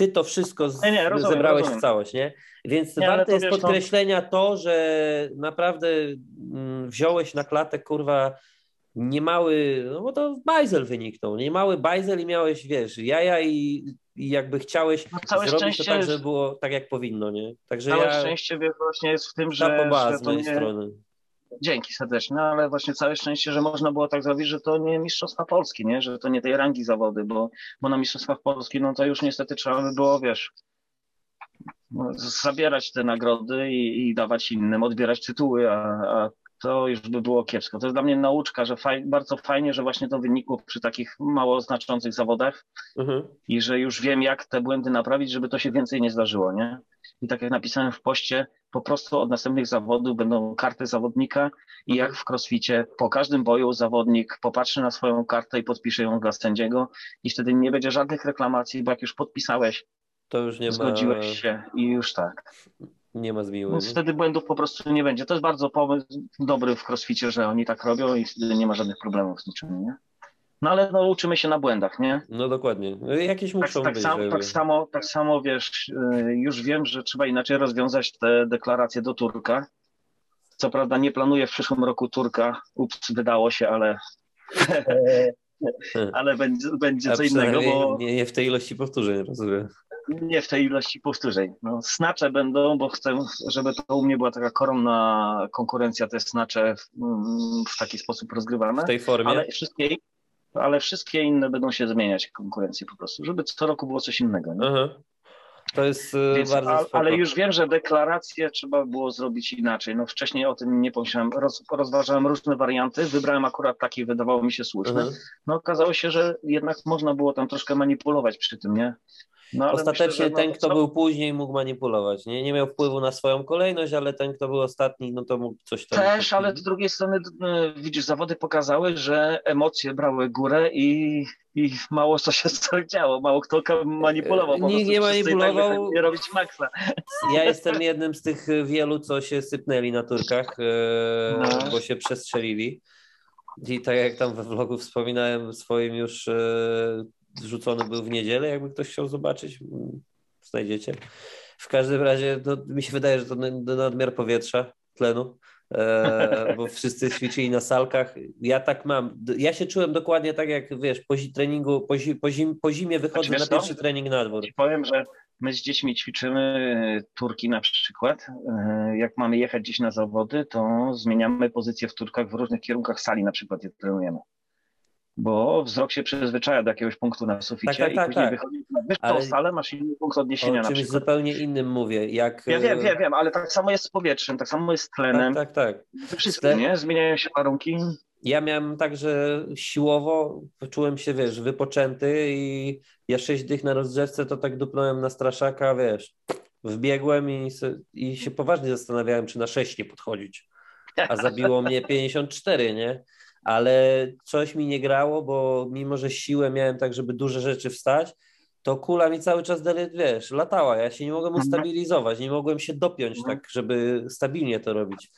ty to wszystko z, nie, nie, rozumiem, zebrałeś rozumiem. w całość, nie? Więc nie, warte jest wiesz, podkreślenia no... to, że naprawdę mm, wziąłeś na klatę, kurwa, niemały, no bo to bajzel wyniknął, niemały bajzel i miałeś, wiesz, jaja i, i jakby chciałeś no, całe zrobić to tak, żeby było tak, jak powinno, nie? Także całe ja... szczęście, wiesz, właśnie jest w tym, że, że to nie... strony. Dzięki serdecznie, no ale właśnie całe szczęście, że można było tak zrobić, że to nie Mistrzostwa Polski, nie? że to nie tej rangi zawody, bo, bo na Mistrzostwach Polski no to już niestety trzeba by było, wiesz, no, zabierać te nagrody i, i dawać innym, odbierać tytuły, a, a to już by było kiepsko. To jest dla mnie nauczka, że faj, bardzo fajnie, że właśnie to wynikło przy takich mało znaczących zawodach mhm. i że już wiem, jak te błędy naprawić, żeby to się więcej nie zdarzyło, nie? I tak jak napisałem w poście, po prostu od następnych zawodów będą karty zawodnika i jak w crossficie po każdym boju zawodnik popatrzy na swoją kartę i podpisze ją dla sędziego i wtedy nie będzie żadnych reklamacji, bo jak już podpisałeś, to już nie zgodziłeś ma... się i już tak. Nie ma zmiły. Więc wtedy błędów po prostu nie będzie. To jest bardzo pomysł dobry w crossficie, że oni tak robią i wtedy nie ma żadnych problemów z niczym, nie? No ale no, uczymy się na błędach, nie? No dokładnie. Jakieś tak, muszą tak, być. Sam, żeby... tak, samo, tak samo, wiesz, y, już wiem, że trzeba inaczej rozwiązać te deklaracje do Turka. Co prawda nie planuję w przyszłym roku Turka. Ups, wydało się, ale ale będzie, będzie co innego, bo... Nie, nie w tej ilości powtórzeń, rozumiem nie w tej ilości powtórzeń. No, snacze będą, bo chcę, żeby to u mnie była taka koronna konkurencja, te snacze w, w taki sposób rozgrywane. W tej formie? Ale wszystkie, ale wszystkie inne będą się zmieniać konkurencje po prostu, żeby co roku było coś innego. Nie? To jest e, Więc, bardzo a, Ale już wiem, że deklarację trzeba było zrobić inaczej. No wcześniej o tym nie pomyślałem. Roz, rozważałem różne warianty, wybrałem akurat taki, wydawało mi się słuszny. Mhm. No okazało się, że jednak można było tam troszkę manipulować przy tym, nie? No, Ostatecznie myślę, ten, no, kto co... był później, mógł manipulować. Nie? nie miał wpływu na swoją kolejność, ale ten, kto był ostatni, no to mógł coś tam. Też, ale z drugiej strony, widzisz, zawody pokazały, że emocje brały górę i, i mało co się działo, mało kto manipulował. Nikt nie manipulował. Nie robić maksa. Ja jestem jednym z tych wielu, co się sypnęli na turkach, e, no. bo się przestrzelili. I tak jak tam we vlogu wspominałem swoim już e, zrzucony był w niedzielę, jakby ktoś chciał zobaczyć, znajdziecie. W każdym razie no, mi się wydaje, że to nadmiar powietrza, tlenu, e, bo wszyscy ćwiczyli na salkach. Ja tak mam. Ja się czułem dokładnie tak, jak wiesz, po treningu, po, po, zim, po zimie wychodzę znaczy, na pierwszy trening na dwór. Ci powiem, że my z dziećmi ćwiczymy turki na przykład. E, jak mamy jechać gdzieś na zawody, to zmieniamy pozycję w turkach w różnych kierunkach sali na przykład, gdzie trenujemy bo wzrok się przyzwyczaja do jakiegoś punktu na suficie tak, tak, tak, i później tak. wychodzi na wyższą ale salę, masz inny punkt odniesienia o czymś zupełnie innym mówię. Jak... Ja wiem, wiem, wiem, ale tak samo jest z powietrzem, tak samo jest z tlenem. Tak, tak, tak. Wszystko, nie? Zmieniają się warunki. Ja miałem tak, że siłowo czułem się, wiesz, wypoczęty i ja sześć dych na rozgrzewce to tak dupnąłem na straszaka, wiesz, wbiegłem i, i się poważnie zastanawiałem, czy na sześć nie podchodzić. A zabiło mnie 54, nie? Ale coś mi nie grało, bo mimo, że siłę miałem tak, żeby duże rzeczy wstać, to kula mi cały czas, wiesz, latała. Ja się nie mogłem mhm. ustabilizować, nie mogłem się dopiąć mhm. tak, żeby stabilnie to robić.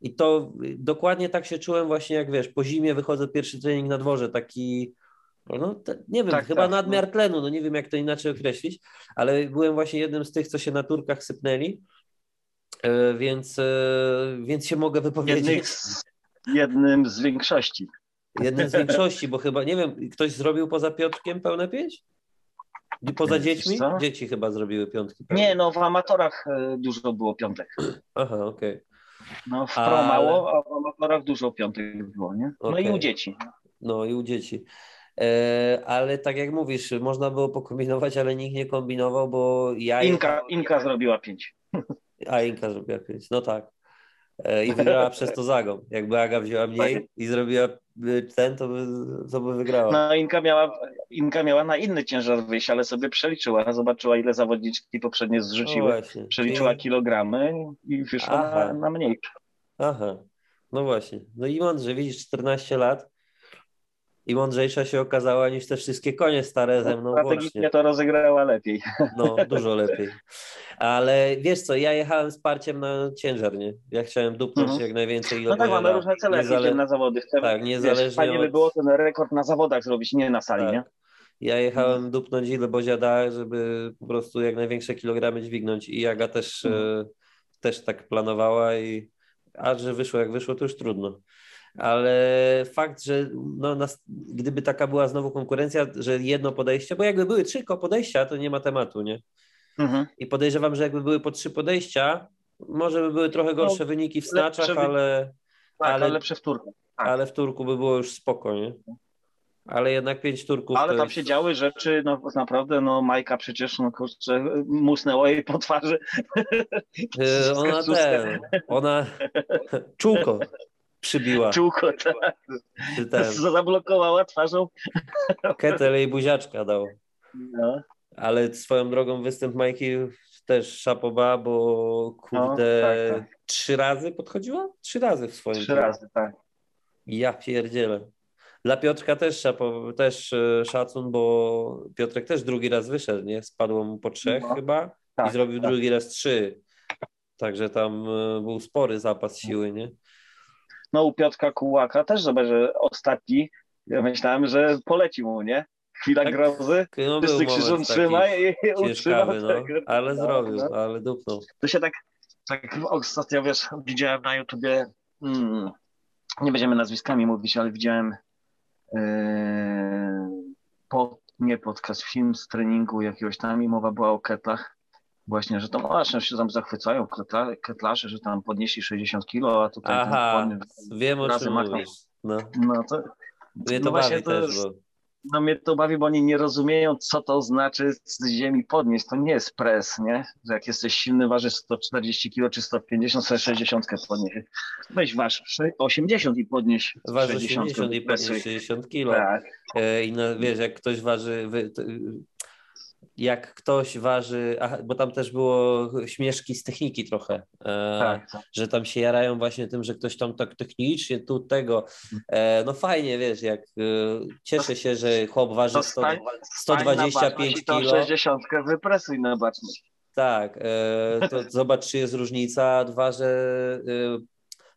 I to dokładnie tak się czułem właśnie, jak wiesz, po zimie wychodzę pierwszy trening na dworze, taki, no te, nie wiem, tak, chyba tak, nadmiar no. tlenu, no nie wiem jak to inaczej określić, ale byłem właśnie jednym z tych, co się na turkach sypnęli, e, więc, e, więc się mogę wypowiedzieć. Jednych jednym z większości. Jednym z większości, bo chyba, nie wiem, ktoś zrobił poza Piotrkiem pełne pięć? Poza dziećmi? Co? Dzieci chyba zrobiły piątki. Pełne. Nie, no w amatorach e, dużo było piątek. Aha, okej. Okay. No w pro mało, a w amatorach dużo piątek było, nie? No okay. i u dzieci. No i u dzieci. E, ale tak jak mówisz, można było pokombinować, ale nikt nie kombinował, bo ja... Inka, Inka zrobiła pięć. A Inka zrobiła pięć, no tak. E, I wygrała przez to Zagą. Jakby Aga wzięła mniej i zrobiła ten, to by, to by wygrała. No Inka miała, Inka miała na inny ciężar wyjść, ale sobie przeliczyła, zobaczyła ile zawodniczki poprzednio zrzuciły, przeliczyła kilogramy i wyszła na, na mniej. Aha, no właśnie. No i mądrze, widzisz, 14 lat i mądrzejsza się okazała niż te wszystkie konie stare ze mną Strategicznie to rozegrała lepiej. No, dużo lepiej. Ale wiesz co, ja jechałem z parciem na ciężar, nie? Ja chciałem dupnąć mhm. jak najwięcej. No tak, mamy różne cele niezale... na zawody. Chcemy, tak, niezależnie wiesz, Fajnie od... by było ten rekord na zawodach zrobić, nie na sali, tak. nie? Ja jechałem dupnąć ile Bozia da, żeby po prostu jak największe kilogramy dźwignąć i Jaga też, mhm. e, też tak planowała i a że wyszło jak wyszło, to już trudno ale fakt, że no, nas, gdyby taka była znowu konkurencja, że jedno podejście, bo jakby były trzy podejścia, to nie ma tematu, nie? Mhm. I podejrzewam, że jakby były po trzy podejścia, może by były trochę gorsze no, wyniki w snaczach, ale, tak, ale lepsze w turku. Tak. Ale w turku by było już spoko, nie? Ale jednak pięć turków. Ale tam jest... się działy rzeczy, no naprawdę, no Majka przecież, no kurczę, musnęło jej po twarzy. Yy, ona ten, ona czółko przybiła. Czółko, tak. Ten. Zablokowała twarzą. Ketel jej buziaczka dał. No. Ale swoją drogą występ Majki też szapoba, bo kurde, no, tak, tak. trzy razy podchodziła? Trzy razy w swoim Trzy razy, tak. Ja pierdzielę. Dla Piotrka też, szapo, też e, szacun, bo Piotrek też drugi raz wyszedł, nie? Spadło mu po trzech no, chyba tak, i zrobił tak. drugi raz trzy. Także tam e, był spory zapas siły, nie? No u Piotrka Kułaka też zobacz, że ostatni, ja myślałem, że poleci mu, nie? Chwila tak, grozy, no wszyscy krzyżą trzymaj i utrzymał no, Ale no, zrobił, no. ale dupnął. To się tak, tak ostatnio, wiesz, widziałem na YouTubie, hmm, nie będziemy nazwiskami mówić, ale widziałem yy, pod, nie podcast, film z treningu jakiegoś tam i mowa była o ketlach Właśnie, że to właśnie się tam zachwycają ketlarze, że tam podnieśli 60 kilo, a tutaj Aha, wiem o czym mówisz. No. no to, mnie to no bawi to też, bo... No mnie to bawi, bo oni nie rozumieją, co to znaczy z ziemi podnieść. To nie jest pres, nie? Że jak jesteś silny, ważysz 140 kilo czy 150, sobie 60 podnieś. Weź waż 80 i podnieś Waż 80 i podnieś 60 kilo. Tak. E, I no, wiesz, jak ktoś waży jak ktoś waży, bo tam też było śmieszki z techniki trochę, e, tak, tak. że tam się jarają właśnie tym, że ktoś tam tak technicznie tu tego, e, no fajnie, wiesz, jak e, cieszę się, że chłop waży 100, 125 kg. 60 wypresuj na baczność. Tak, to zobacz, czy jest różnica, dwa, że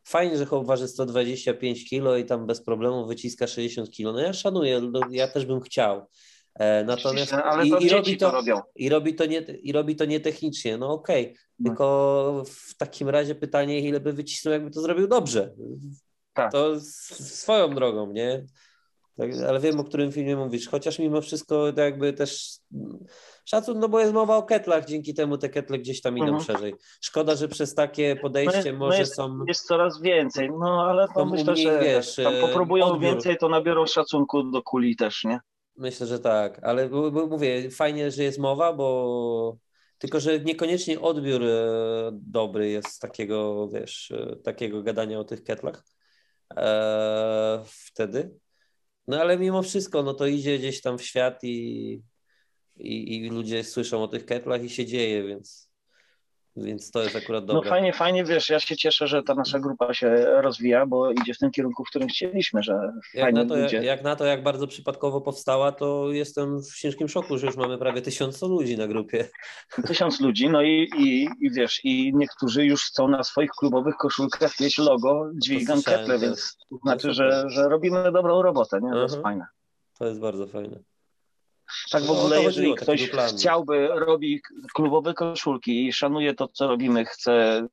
fajnie, że chłop waży 125 kg i tam bez problemu wyciska 60 kg, no ja szanuję, no ja też bym chciał, E, natomiast ale i, i, robi to, to i robi to nie i robi to nietechnicznie. No okej, okay. no. tylko w takim razie pytanie, ile by wycisnął, jakby to zrobił dobrze. Tak. To swoją drogą, nie? Tak, ale wiem, o którym filmie mówisz. Chociaż mimo wszystko to jakby też szacun, no bo jest mowa o ketlach, dzięki temu te ketle gdzieś tam idą mhm. szerzej. Szkoda, że przez takie podejście no, może no jest, są... Jest coraz więcej, no ale to myślę, że wiesz, tam popróbują odbiór. więcej, to nabiorą szacunku do kuli też, nie? Myślę, że tak, ale mówię, fajnie, że jest mowa, bo tylko, że niekoniecznie odbiór e, dobry jest takiego, wiesz, e, takiego gadania o tych ketlach eee, wtedy. No ale mimo wszystko, no to idzie gdzieś tam w świat i, i, i ludzie słyszą o tych ketlach i się dzieje, więc więc to jest akurat no dobre. No fajnie, fajnie, wiesz, ja się cieszę, że ta nasza grupa się rozwija, bo idzie w tym kierunku, w którym chcieliśmy, że jak na to. Jak, jak, na to, jak bardzo przypadkowo powstała, to jestem w ciężkim szoku, że już mamy prawie tysiąc ludzi na grupie. Tysiąc ludzi, no i, i, i wiesz, i niektórzy już chcą na swoich klubowych koszulkach mieć logo Dźwigam Keple, więc to znaczy, że, że robimy dobrą robotę, nie? To jest fajne. To jest bardzo fajne. Tak w ogóle, jeżeli ktoś chciałby, robi klubowe koszulki i szanuje to, co robimy, chce,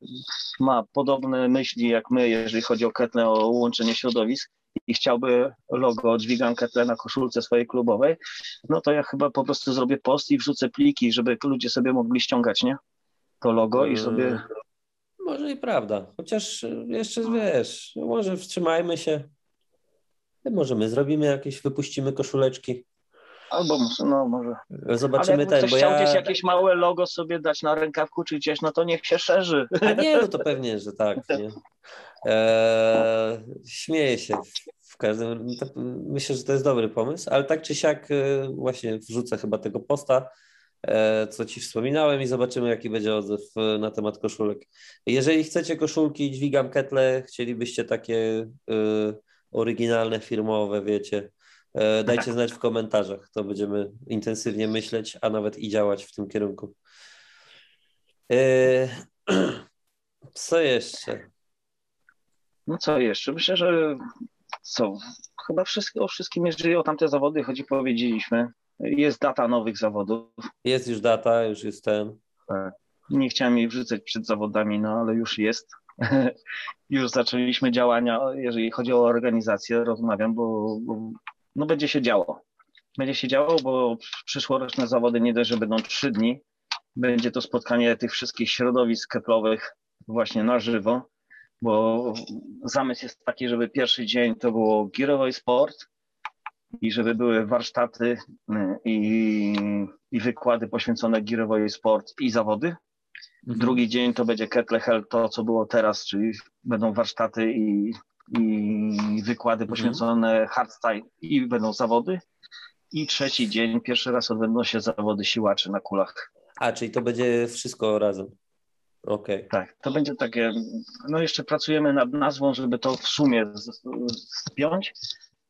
ma podobne myśli jak my, jeżeli chodzi o Ketle, o łączenie środowisk i chciałby logo Dźwigam Ketle na koszulce swojej klubowej, no to ja chyba po prostu zrobię post i wrzucę pliki, żeby ludzie sobie mogli ściągać, nie? To logo i sobie... Yy, może i prawda, chociaż jeszcze wiesz, może wstrzymajmy się Może my zrobimy jakieś, wypuścimy koszuleczki. Albo no może. Zobaczymy Ale ten, bo chciał ja... gdzieś jakieś małe logo sobie dać na rękawku czy gdzieś, no to niech się szerzy. A nie, no to pewnie, że tak. Nie? Eee, śmieję się. W każdym myślę, że to jest dobry pomysł, ale tak czy siak e, właśnie wrzucę chyba tego posta, e, co ci wspominałem i zobaczymy, jaki będzie odzew e, na temat koszulek. Jeżeli chcecie koszulki, dźwigam ketle, chcielibyście takie oryginalne, firmowe, wiecie, dajcie znać w komentarzach. To będziemy intensywnie myśleć, a nawet i działać w tym kierunku. Co jeszcze? No co jeszcze? Myślę, że co? Chyba wszystko, o wszystkim, jeżeli o tamte zawody chodzi, powiedzieliśmy. Jest data nowych zawodów. Jest już data, już jest ten. Tak. Nie chciałem jej wrzucać przed zawodami, no ale już jest. już zaczęliśmy działania, jeżeli chodzi o organizację, rozmawiam, bo, bo no będzie się działo. Będzie się działo, bo przyszłoroczne zawody nie dość, że będą trzy dni. Będzie to spotkanie tych wszystkich środowisk keplowych właśnie na żywo bo zamysł jest taki, żeby pierwszy dzień to było Girowy Sport i żeby były warsztaty y, i, i wykłady poświęcone Girowy Sport i zawody. Mhm. Drugi dzień to będzie Kettlehell, to co było teraz, czyli będą warsztaty i wykłady mhm. poświęcone hardstyle i będą zawody. I trzeci dzień, pierwszy raz odbędą się zawody siłaczy na kulach. A, czyli to będzie wszystko razem. Okay. Tak, to będzie takie, no jeszcze pracujemy nad nazwą, żeby to w sumie spiąć.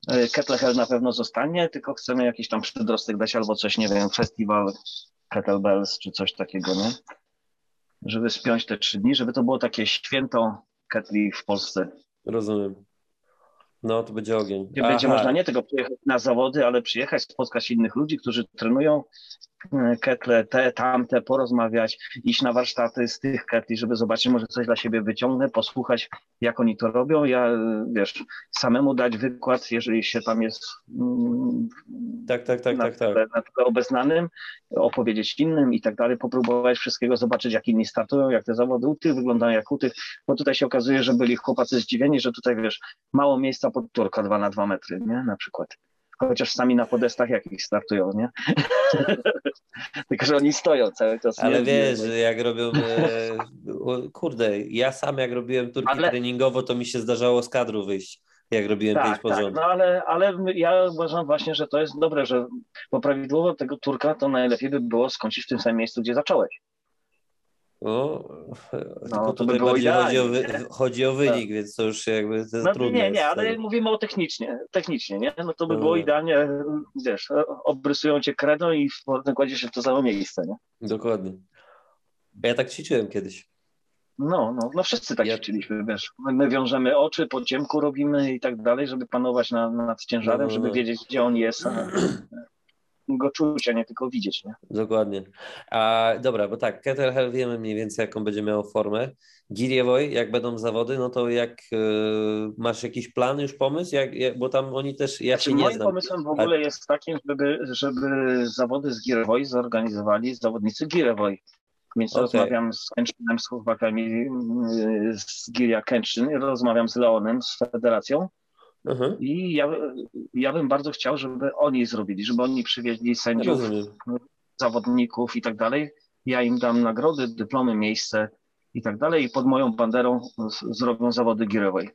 E, Kettlehell na pewno zostanie, tylko chcemy jakiś tam przedrostek dać albo coś, nie wiem, festiwal Kettlebells czy coś takiego, nie? Żeby spiąć te trzy dni, żeby to było takie święto Ketli w Polsce. Rozumiem. No, to będzie ogień. Gdzie będzie można nie tylko przyjechać na zawody, ale przyjechać, spotkać innych ludzi, którzy trenują, ketle, te, tamte, porozmawiać, iść na warsztaty z tych ketli, żeby zobaczyć, może coś dla siebie wyciągnę, posłuchać, jak oni to robią. Ja, wiesz, samemu dać wykład, jeżeli się tam jest mm, tak, tak, tak, na, tak, tak. na tyle obeznanym, opowiedzieć innym i tak dalej, popróbować wszystkiego, zobaczyć, jak inni startują, jak te zawody u tych wyglądają, jak u tych, bo tutaj się okazuje, że byli chłopacy zdziwieni, że tutaj, wiesz, mało miejsca pod turka 2 na 2 metry, nie, na przykład chociaż sami na podestach jakich startują, nie? Tylko, że oni stoją cały czas. Ale wiesz, że jak robią, e, kurde, ja sam jak robiłem turki ale... treningowo, to mi się zdarzało z kadru wyjść, jak robiłem tak, pięć porządków. Tak, no ale, ale ja uważam właśnie, że to jest dobre, że bo prawidłowo tego turka to najlepiej by było skończyć w tym samym miejscu, gdzie zacząłeś. No, no to by bardziej chodzi o, wy, chodzi o wynik, tak. więc to już jakby to no, trudne. Nie, nie, ale mówimy o technicznie, technicznie, nie? No to by no. było idealnie, wiesz, obrysują cię kredą i w kładzie się w to samo miejsce, nie? Dokładnie. Ja tak ćwiczyłem kiedyś. No, no, no wszyscy tak ja... ćwiczyliśmy, wiesz. My wiążemy oczy, po ciemku robimy i tak dalej, żeby panować nad, nad ciężarem, no, no, żeby wiedzieć, gdzie on jest. go czuć, a nie tylko widzieć. Nie? Dokładnie. A, dobra, bo tak, Kettlehell wiemy mniej więcej, jaką będzie miał formę. Giriewoj, jak będą zawody, no to jak y, masz jakiś plan, już pomysł? Jak, jak, bo tam oni też, ja znaczy, się nie moim znam. pomysłem w ogóle a... jest takim, żeby, żeby zawody z Giriewoj zorganizowali zawodnicy Giriewoj. Więc okay. rozmawiam z Kęczynem, z chłopakami y, z Giria Kęczyn, rozmawiam z Leonem, z federacją I ja, ja bym bardzo chciał, żeby oni zrobili, żeby oni przywieźli sędziów, zawodników i tak dalej. Ja im dam nagrody, dyplomy, miejsce i tak dalej i pod moją banderą zrobią zawody girowej.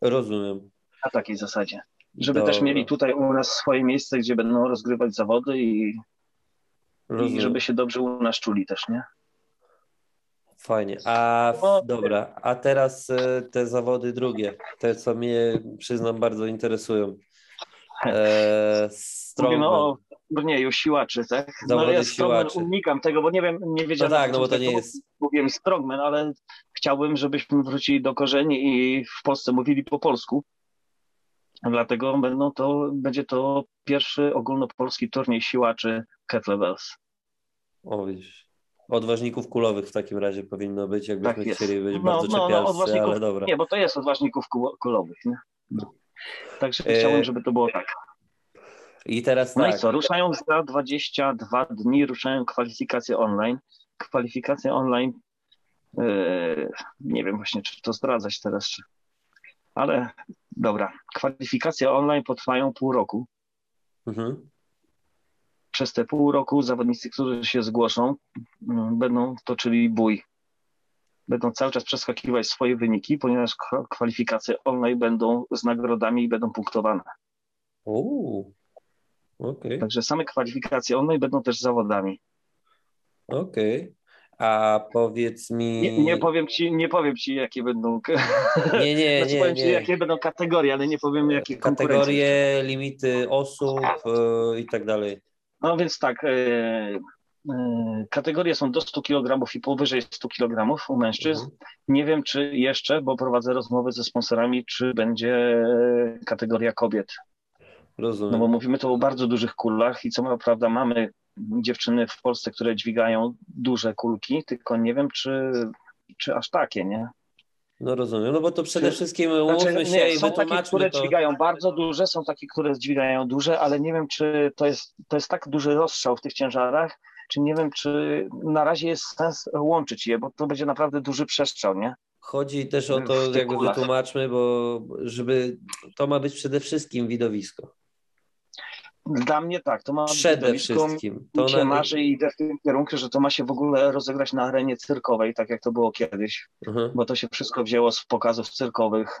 Rozumiem. Na takiej zasadzie. Żeby Dobra. też mieli tutaj u nas swoje miejsce, gdzie będą rozgrywać zawody i, i żeby się dobrze u nas czuli też, nie? Fajnie. A no, dobra, a teraz e, te zawody drugie, te co mnie przyznam bardzo interesują. E, Mówimy o turnieju siłaczy, tak? No, zawody no ja siłaczy. unikam tego, bo nie wiem, nie wiedziałem. No tak, no bo to nie jest. Mówiłem strongman, ale chciałbym, żebyśmy wrócili do korzeni i w Polsce mówili po polsku. Dlatego będą to, będzie to pierwszy ogólnopolski turniej siłaczy kettlebells. O, widzisz. Odważników kulowych w takim razie powinno być, jakbyśmy tak chcieli być no, bardzo no, czepialscy, no, ale dobra. Nie, bo to jest odważników kulowych, nie? Także e... chciałem, żeby to było tak. I teraz no tak. i co, ruszają za 22 dni, ruszają kwalifikacje online. Kwalifikacje online, yy, nie wiem właśnie, czy to zdradzać teraz, czy... ale dobra, kwalifikacje online potrwają pół roku. Mhm. Przez te pół roku zawodnicy, którzy się zgłoszą, mm, będą toczyli bój. Będą cały czas przeskakiwać swoje wyniki, ponieważ kwalifikacje online będą z nagrodami i będą punktowane. Uuu, okay. Także same kwalifikacje online będą też zawodami. Okej. Okay. A powiedz mi. Nie, nie, powiem ci, nie powiem ci, jakie będą. Nie, nie, znaczy, nie. Powiem nie. ci, jakie będą kategorie, ale nie powiem, jakie Kategorie, limity osób yy, i tak dalej. No więc tak. Yy, yy, kategorie są do 100 kg i powyżej 100 kg u mężczyzn. Mhm. Nie wiem, czy jeszcze, bo prowadzę rozmowy ze sponsorami, czy będzie kategoria kobiet. Rozumiem. No bo mówimy tu o bardzo dużych kulach i co prawda mamy dziewczyny w Polsce, które dźwigają duże kulki, tylko nie wiem, czy, czy aż takie, nie? No rozumiem, no bo to przede wszystkim znaczy, nie, się i Są takie, które to... dźwigają bardzo duże, są takie, które dźwigają duże, ale nie wiem, czy to jest, to jest tak duży rozstrzał w tych ciężarach, czy nie wiem, czy na razie jest sens łączyć je, bo to będzie naprawdę duży przestrzał, nie? Chodzi też o to, jakby wytłumaczmy, bo żeby to ma być przede wszystkim widowisko. Dla mnie tak, to ma Przede wszystkim. To się na... marzy i idę w tym kierunku, że to ma się w ogóle rozegrać na arenie cyrkowej, tak jak to było kiedyś, mhm. bo to się wszystko wzięło z pokazów cyrkowych.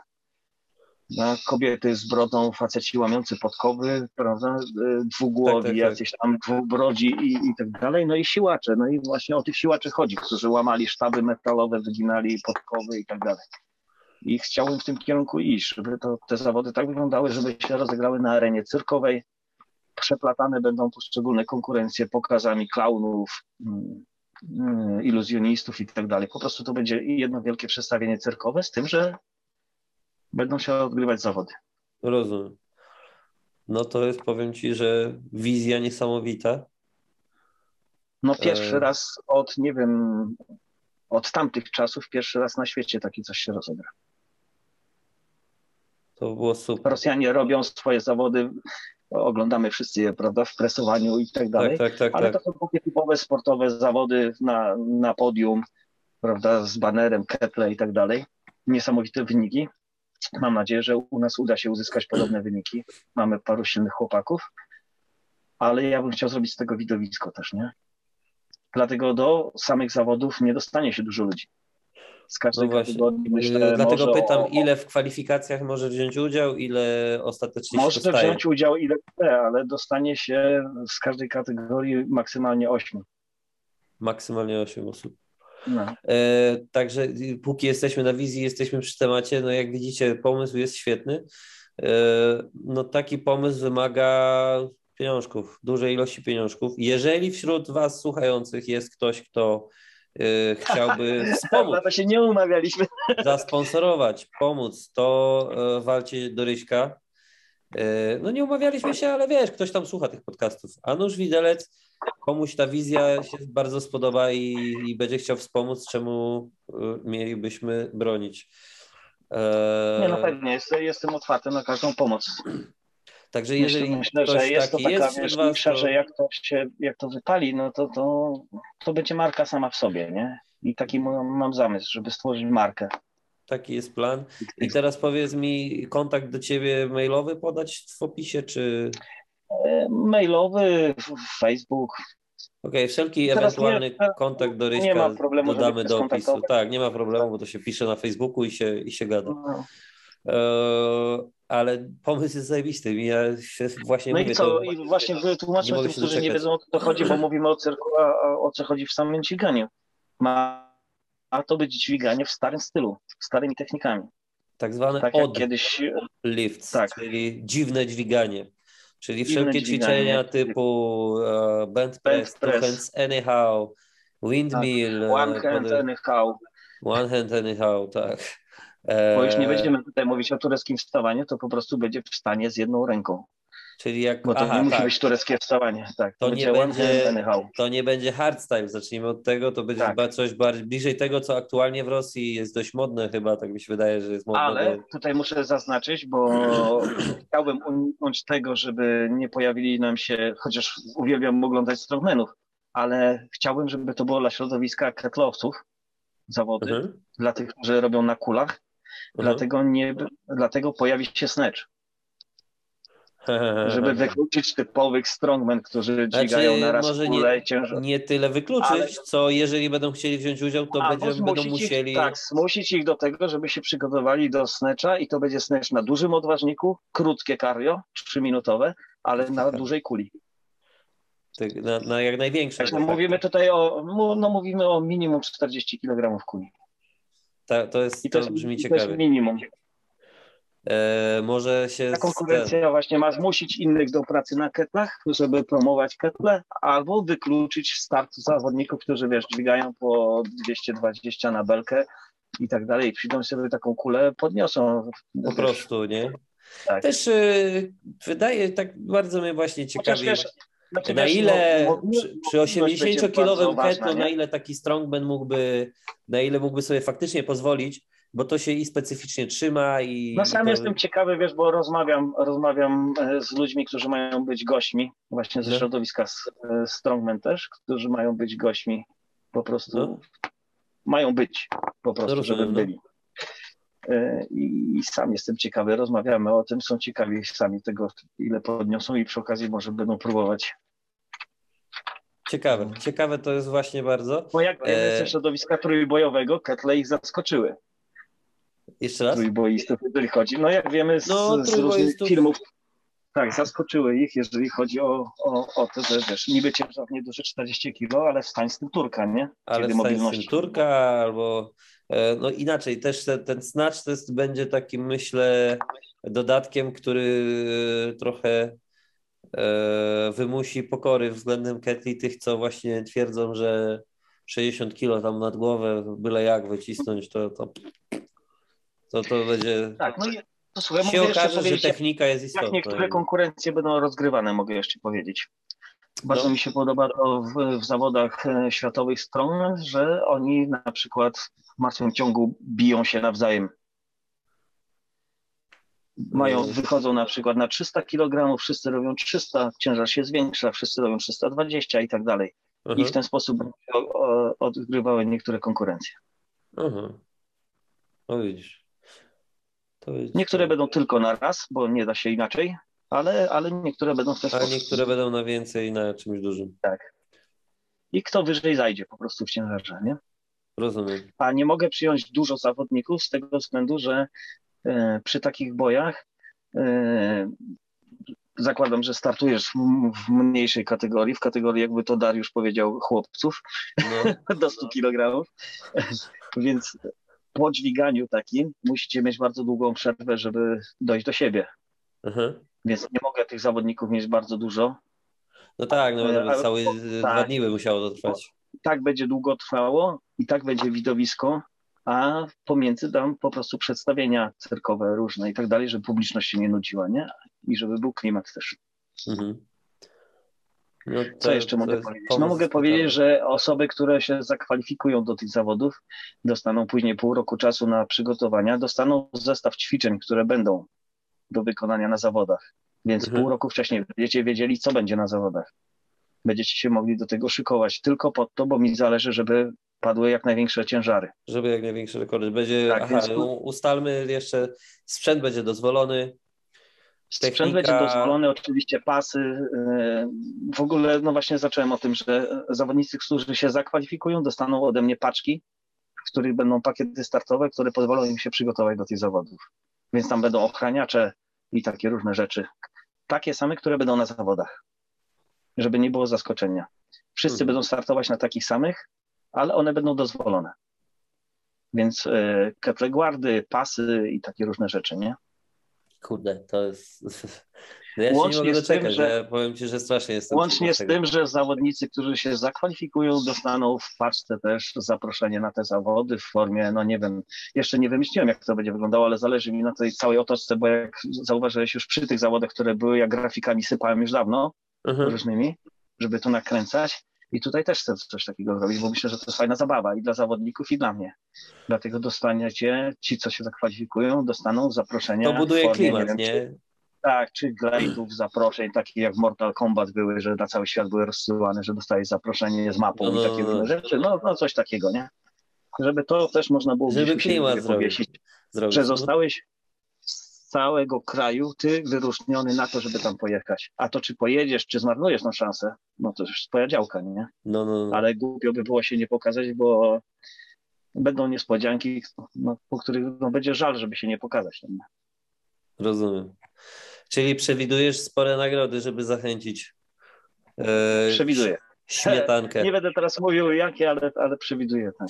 Na kobiety z brodą, faceci łamiący podkowy, prawda, dwugłowi, tak, tak, tak. jacyś tam dwubrodzi i, i tak dalej, no i siłacze, no i właśnie o tych siłaczy chodzi, którzy łamali sztaby metalowe, wyginali podkowy i tak dalej. I chciałbym w tym kierunku iść, żeby to, te zawody tak wyglądały, żeby się rozegrały na arenie cyrkowej, przeplatane będą poszczególne konkurencje pokazami klaunów, mm, iluzjonistów i tak dalej. Po prostu to będzie jedno wielkie przedstawienie cyrkowe z tym, że będą się odgrywać zawody. Rozumiem. No to jest, powiem Ci, że wizja niesamowita. No pierwszy e... raz od, nie wiem, od tamtych czasów, pierwszy raz na świecie taki coś się rozegra. To było super. Rosjanie robią swoje zawody oglądamy wszyscy je, prawda, w presowaniu i tak dalej, tak, tak, tak, ale tak. to są takie typowe sportowe zawody na, na podium, prawda, z banerem, ketle i tak dalej. Niesamowite wyniki. Mam nadzieję, że u nas uda się uzyskać podobne wyniki. Mamy paru silnych chłopaków, ale ja bym chciał zrobić z tego widowisko też, nie? Dlatego do samych zawodów nie dostanie się dużo ludzi z każdej no kategorii. Myślę, Dlatego pytam, o... ile w kwalifikacjach może wziąć udział, ile ostatecznie Może dostaje? wziąć udział ile chce, ale dostanie się z każdej kategorii maksymalnie 8. Maksymalnie 8 osób. No. E, także póki jesteśmy na wizji, jesteśmy przy temacie, no jak widzicie, pomysł jest świetny. E, no taki pomysł wymaga pieniążków, dużej ilości pieniążków. Jeżeli wśród Was słuchających jest ktoś, kto chciałby wspomóc. to się nie umawialiśmy. Zasponsorować, pomóc, to y, walcie do Ryśka. Y, no nie umawialiśmy się, ale wiesz, ktoś tam słucha tych podcastów. A nóż widelec, komuś ta wizja się bardzo spodoba i, i będzie chciał wspomóc, czemu mielibyśmy bronić. Nie, no pewnie, jestem otwarty na każdą pomoc. Także jeżeli myślę, że jest to taka jest wiesz, was, to... że jak to, się, jak to wypali, no to, to, to będzie marka sama w sobie, nie? I taki mam zamysł, żeby stworzyć markę. Taki jest plan. I teraz powiedz mi, kontakt do ciebie mailowy podać w opisie, czy... E, mailowy, Facebook. Okej, okay, wszelki teraz ewentualny nie, kontakt do Ryśka dodamy do opisu. Tak, nie ma problemu, bo to się pisze na Facebooku i się, i się gada. No. E, ale pomysł jest zajebisty. Ja się właśnie no mówię, i co, to, i właśnie wytłumaczmy tym, którzy nie wiedzą o co chodzi, bo mówimy o cyrku, a o co chodzi w samym dźwiganiu. Ma, ma to być dźwiganie w starym stylu, starymi technikami. Tak zwane tak od kiedyś lifts, tak. czyli dziwne dźwiganie. Czyli dziwne wszelkie dźwiganie. ćwiczenia typu uh, band press, two hands anyhow, windmill. Tak. One hand anyhow. One hand anyhow, tak. Bo już nie eee, będziemy tutaj mówić o tureckim wstawaniu, to po prostu będzie wstanie z jedną ręką. Czyli jak, Bo to aha, nie musi tak. być tureckie wstawanie. Tak, to, to nie będzie, to nie będzie hardstyle, zacznijmy od tego, to będzie tak. chyba coś bardziej bliżej tego, co aktualnie w Rosji jest dość modne chyba, tak mi się wydaje, że jest modne. Ale tutaj muszę zaznaczyć, bo chciałbym uniknąć tego, żeby nie pojawili nam się, chociaż uwielbiam oglądać strongmenów, ale chciałbym, żeby to było dla środowiska ketlowców zawody, mhm. dla tych, którzy robią na kulach, Dlatego, nie, dlatego pojawi się snatch. Żeby wykluczyć typowych strongmen, którzy znaczy, dźwigają na raz może nie, nie tyle wykluczyć, ale... co jeżeli będą chcieli wziąć udział, to będzie, będą musieli... Ich, tak, zmusić ich do tego, żeby się przygotowali do snatcha i to będzie snatch na dużym odważniku, krótkie cardio, trzyminutowe, ale na tak. dużej kuli. Tak, na, na, jak największej. Tak, mówimy tutaj o, no mówimy o minimum 40 kg kuli. Ta, to jest, I to, to brzmi ciekawie. Minimum. E, może się... Ta konkurencja właśnie ma zmusić innych do pracy na ketlach, żeby promować ketle, albo wykluczyć start zawodników, którzy wiesz, dźwigają po 220 na belkę i tak dalej. Przyjdą sobie taką kulę, podniosą. Po wiesz. prostu, nie? Tak. Też y, wydaje, tak bardzo mnie właśnie ciekawi, wiesz, znaczy, na ile no, przy, przy 80-kilowym ketlu, na ile taki strongman mógłby, na ile mógłby sobie faktycznie pozwolić, bo to się i specyficznie trzyma i... No sam to... jestem ciekawy, wiesz, bo rozmawiam, rozmawiam e, z ludźmi, którzy mają być gośćmi, właśnie ze no. środowiska e, Strongman też, którzy mają być gośćmi, po prostu no. mają być, po prostu, no, żeby byli. E, I, I sam jestem ciekawy, rozmawiamy o tym, są ciekawi sami tego, ile podniosą i przy okazji może będą próbować Ciekawe, ciekawe to jest właśnie bardzo. Bo jak e... ze środowiska trójbojowego, Ketle ich zaskoczyły. Jeszcze raz? Trójboistów, jeżeli chodzi. No jak wiemy z, no, z różnych filmów, tak, zaskoczyły ich, jeżeli chodzi o, o, o to, że wiesz, niby ciężar nieduży 40 kg, ale wstań z tym Turka, nie? Ale wstań z tym Turka albo e, no inaczej, też ten, ten snatch test będzie takim, myślę, dodatkiem, który trochę e, wymusi pokory względem Ketli tych, co właśnie twierdzą, że 60 kg tam nad głowę, byle jak wycisnąć, to, to to to będzie... Tak, no i to słuchaj, się okaże, że technika jest istotna. Jak niektóre konkurencje będą rozgrywane, mogę jeszcze powiedzieć. Bardzo no. mi się podoba to w, w zawodach e, światowych stron, że oni na przykład w martwym ciągu biją się nawzajem. Mają, no. wychodzą na przykład na 300 kg, wszyscy robią 300, ciężar się zwiększa, wszyscy robią 320 i tak dalej. I mhm. w ten sposób odgrywały niektóre konkurencje. Mhm. No widzisz. Jest... Niektóre będą tylko na raz, bo nie da się inaczej, ale, ale niektóre będą w ten sposób. A niektóre będą na więcej, na czymś dużym. Tak. I kto wyżej zajdzie po prostu w ciężarze, nie? Rozumiem. A nie mogę przyjąć dużo zawodników z tego względu, że e, przy takich bojach e, zakładam, że startujesz w, w, mniejszej kategorii, w kategorii, jakby to Dariusz powiedział, chłopców no. do 100 kg. Więc po dźwiganiu takim musicie mieć bardzo długą przerwę, żeby dojść do siebie. Mhm. Więc nie mogę tych zawodników mieć bardzo dużo. No tak, no ale, całe dwa tak, dni by musiało to trwać. Tak będzie długo trwało i tak będzie widowisko, a pomiędzy dam po prostu przedstawienia cyrkowe różne i tak dalej, żeby publiczność się nie nudziła, nie? I żeby był klimat też. Mhm. No Co jeszcze mogę powiedzieć? No mogę powiedzieć, że osoby, które się zakwalifikują do tych zawodów, dostaną później pół roku czasu na przygotowania, dostaną zestaw ćwiczeń, które będą do wykonania na zawodach. Więc mhm. pół roku wcześniej będziecie wiedzieli, co będzie na zawodach. Będziecie się mogli do tego szykować tylko po to, bo mi zależy, żeby padły jak największe ciężary. Żeby jak największe rekordy. Będzie, tak, aha, więc... ustalmy jeszcze, sprzęt będzie dozwolony. Sprzęt będzie dozwolony, oczywiście pasy. E, w ogóle, no właśnie zacząłem o tym, że zawodnicy, którzy się zakwalifikują, dostaną ode mnie paczki, w których będą pakiety startowe, które pozwolą im się przygotować do tych zawodów. Więc tam będą ochraniacze i takie różne rzeczy. Takie same, które będą na zawodach, żeby nie było zaskoczenia. Wszyscy hmm. będą startować na takich samych, ale one będą dozwolone. Więc e, ketle guardy, pasy i takie różne rzeczy, nie? Kurde, to jest. No ja łącznie się nie mogę doczekać, tym, że, powiem Ci, że strasznie jestem. Łącznie z tym, że zawodnicy, którzy się zakwalifikują, dostaną w paczce też zaproszenie na te zawody w formie, no nie wiem, jeszcze nie wymyśliłem, jak to będzie wyglądało, ale zależy mi na tej całej otoczce, bo jak zauważyłeś już przy tych zawodach, które były, ja grafikami sypałem już dawno, mhm. różnymi, żeby to nakręcać. I tutaj też chcę coś takiego zrobić, bo myślę, że to jest fajna zabawa i dla zawodników, i dla mnie. Dlatego dostaniecie, ci, co się zakwalifikują, dostaną zaproszenia. To buduje formie, klimat, nie? Wiem, nie? Czy, tak, czy glade'ów, zaproszeń, takich jak Mortal Kombat były, że na cały świat były rozsyłane, że dostajesz zaproszenie z mapą no, i takie różne rzeczy. No, no coś takiego, nie? Żeby to też można było Żeby klimat zrobić. zrobić. Że zostałeś całego kraju, ty wyróżniony na to, żeby tam pojechać. A to czy pojedziesz, czy zmarnujesz na szansę, no to już twoja działka, nie? No, no, no. Ale głupio by było się nie pokazać, bo będą niespodzianki, no, po których no, będzie żal, żeby się nie pokazać. No. Rozumiem. Czyli przewidujesz spore nagrody, żeby zachęcić. E, Przewiduję. Śmietankę. Nie będę teraz mówił jakie, ale, ale przewiduję. Tak.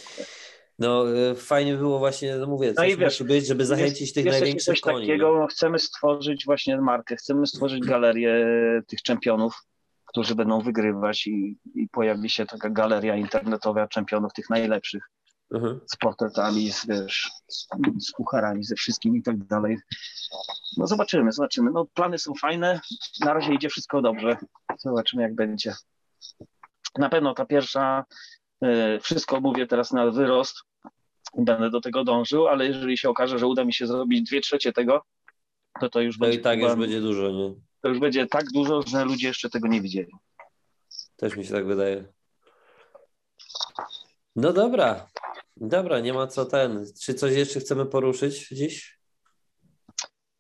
No e, fajnie było właśnie, no mówię, no i wiesz, musi być, żeby zachęcić jest, tych jest największych coś koni. takiego, no. chcemy stworzyć właśnie markę, chcemy stworzyć galerię tych czempionów, którzy będą wygrywać i, i pojawi się taka galeria internetowa czempionów tych najlepszych mhm. z portretami, z, wiesz, z, z kucharami, ze wszystkim i tak dalej. No zobaczymy, zobaczymy. No plany są fajne, na razie idzie wszystko dobrze. Zobaczymy jak będzie. Na pewno ta pierwsza, y, wszystko mówię teraz na wyrost, będę do tego dążył, ale jeżeli się okaże, że uda mi się zrobić dwie trzecie tego, to to już to będzie... i tak już będzie dużo, nie? To już będzie tak dużo, że ludzie jeszcze tego nie widzieli. Też mi się tak wydaje. No dobra, dobra, nie ma co ten. Czy coś jeszcze chcemy poruszyć dziś?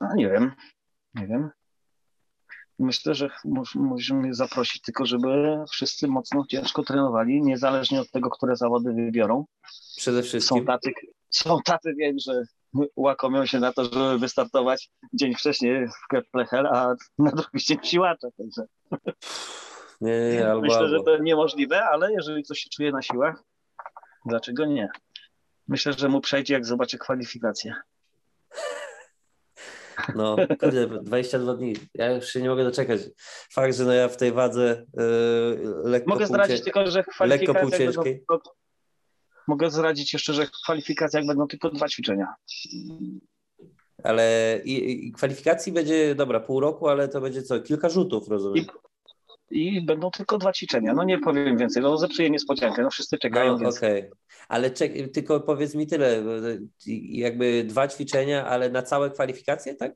No nie wiem, nie wiem. Myślę, że musimy zaprosić tylko, żeby wszyscy mocno, ciężko trenowali, niezależnie od tego, które zawody wybiorą. Przede wszystkim. Są tacy, są tacy wiem, że łakomią się na to, żeby wystartować dzień wcześniej w Keplechel, a na drugi dzień siłacza. Także. Nie, nie, albo, Myślę, że to niemożliwe, ale jeżeli ktoś się czuje na siłach, dlaczego nie? Myślę, że mu przejdzie, jak zobaczy kwalifikacje. No, kurde, 22 dni. Ja już się nie mogę doczekać. Fakt, że no ja w tej wadze yy, lekko Mogę zdradzić półcie... tylko, że w będą... Mogę zdradzić jeszcze, że w kwalifikacjach będą tylko dwa ćwiczenia. Ale i, i kwalifikacji będzie, dobra, pół roku, ale to będzie co, kilka rzutów, rozumiem. I, będą tylko dwa ćwiczenia. No nie powiem więcej, no zepsuję niespodziankę, no wszyscy czekają. No, Okej, okay. ale czek- tylko powiedz mi tyle, jakby dwa ćwiczenia, ale na całe kwalifikacje, tak?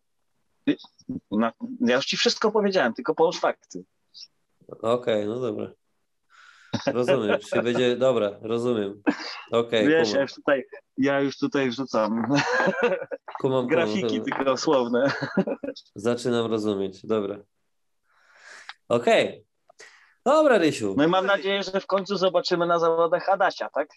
Na, ja już ci wszystko powiedziałem, tylko połóż fakty. Okej, okay, no dobra. Rozumiem, czy będzie, dobra, rozumiem. Okej, okay, Wiesz, ja już tutaj, ja już tutaj wrzucam kumam, grafiki kumam. tylko słowne. Zaczynam rozumieć, dobra. Okej. Okay. Dobra, Rysiu. No i mam nadzieję, że w końcu zobaczymy na zawodach Adasia, tak?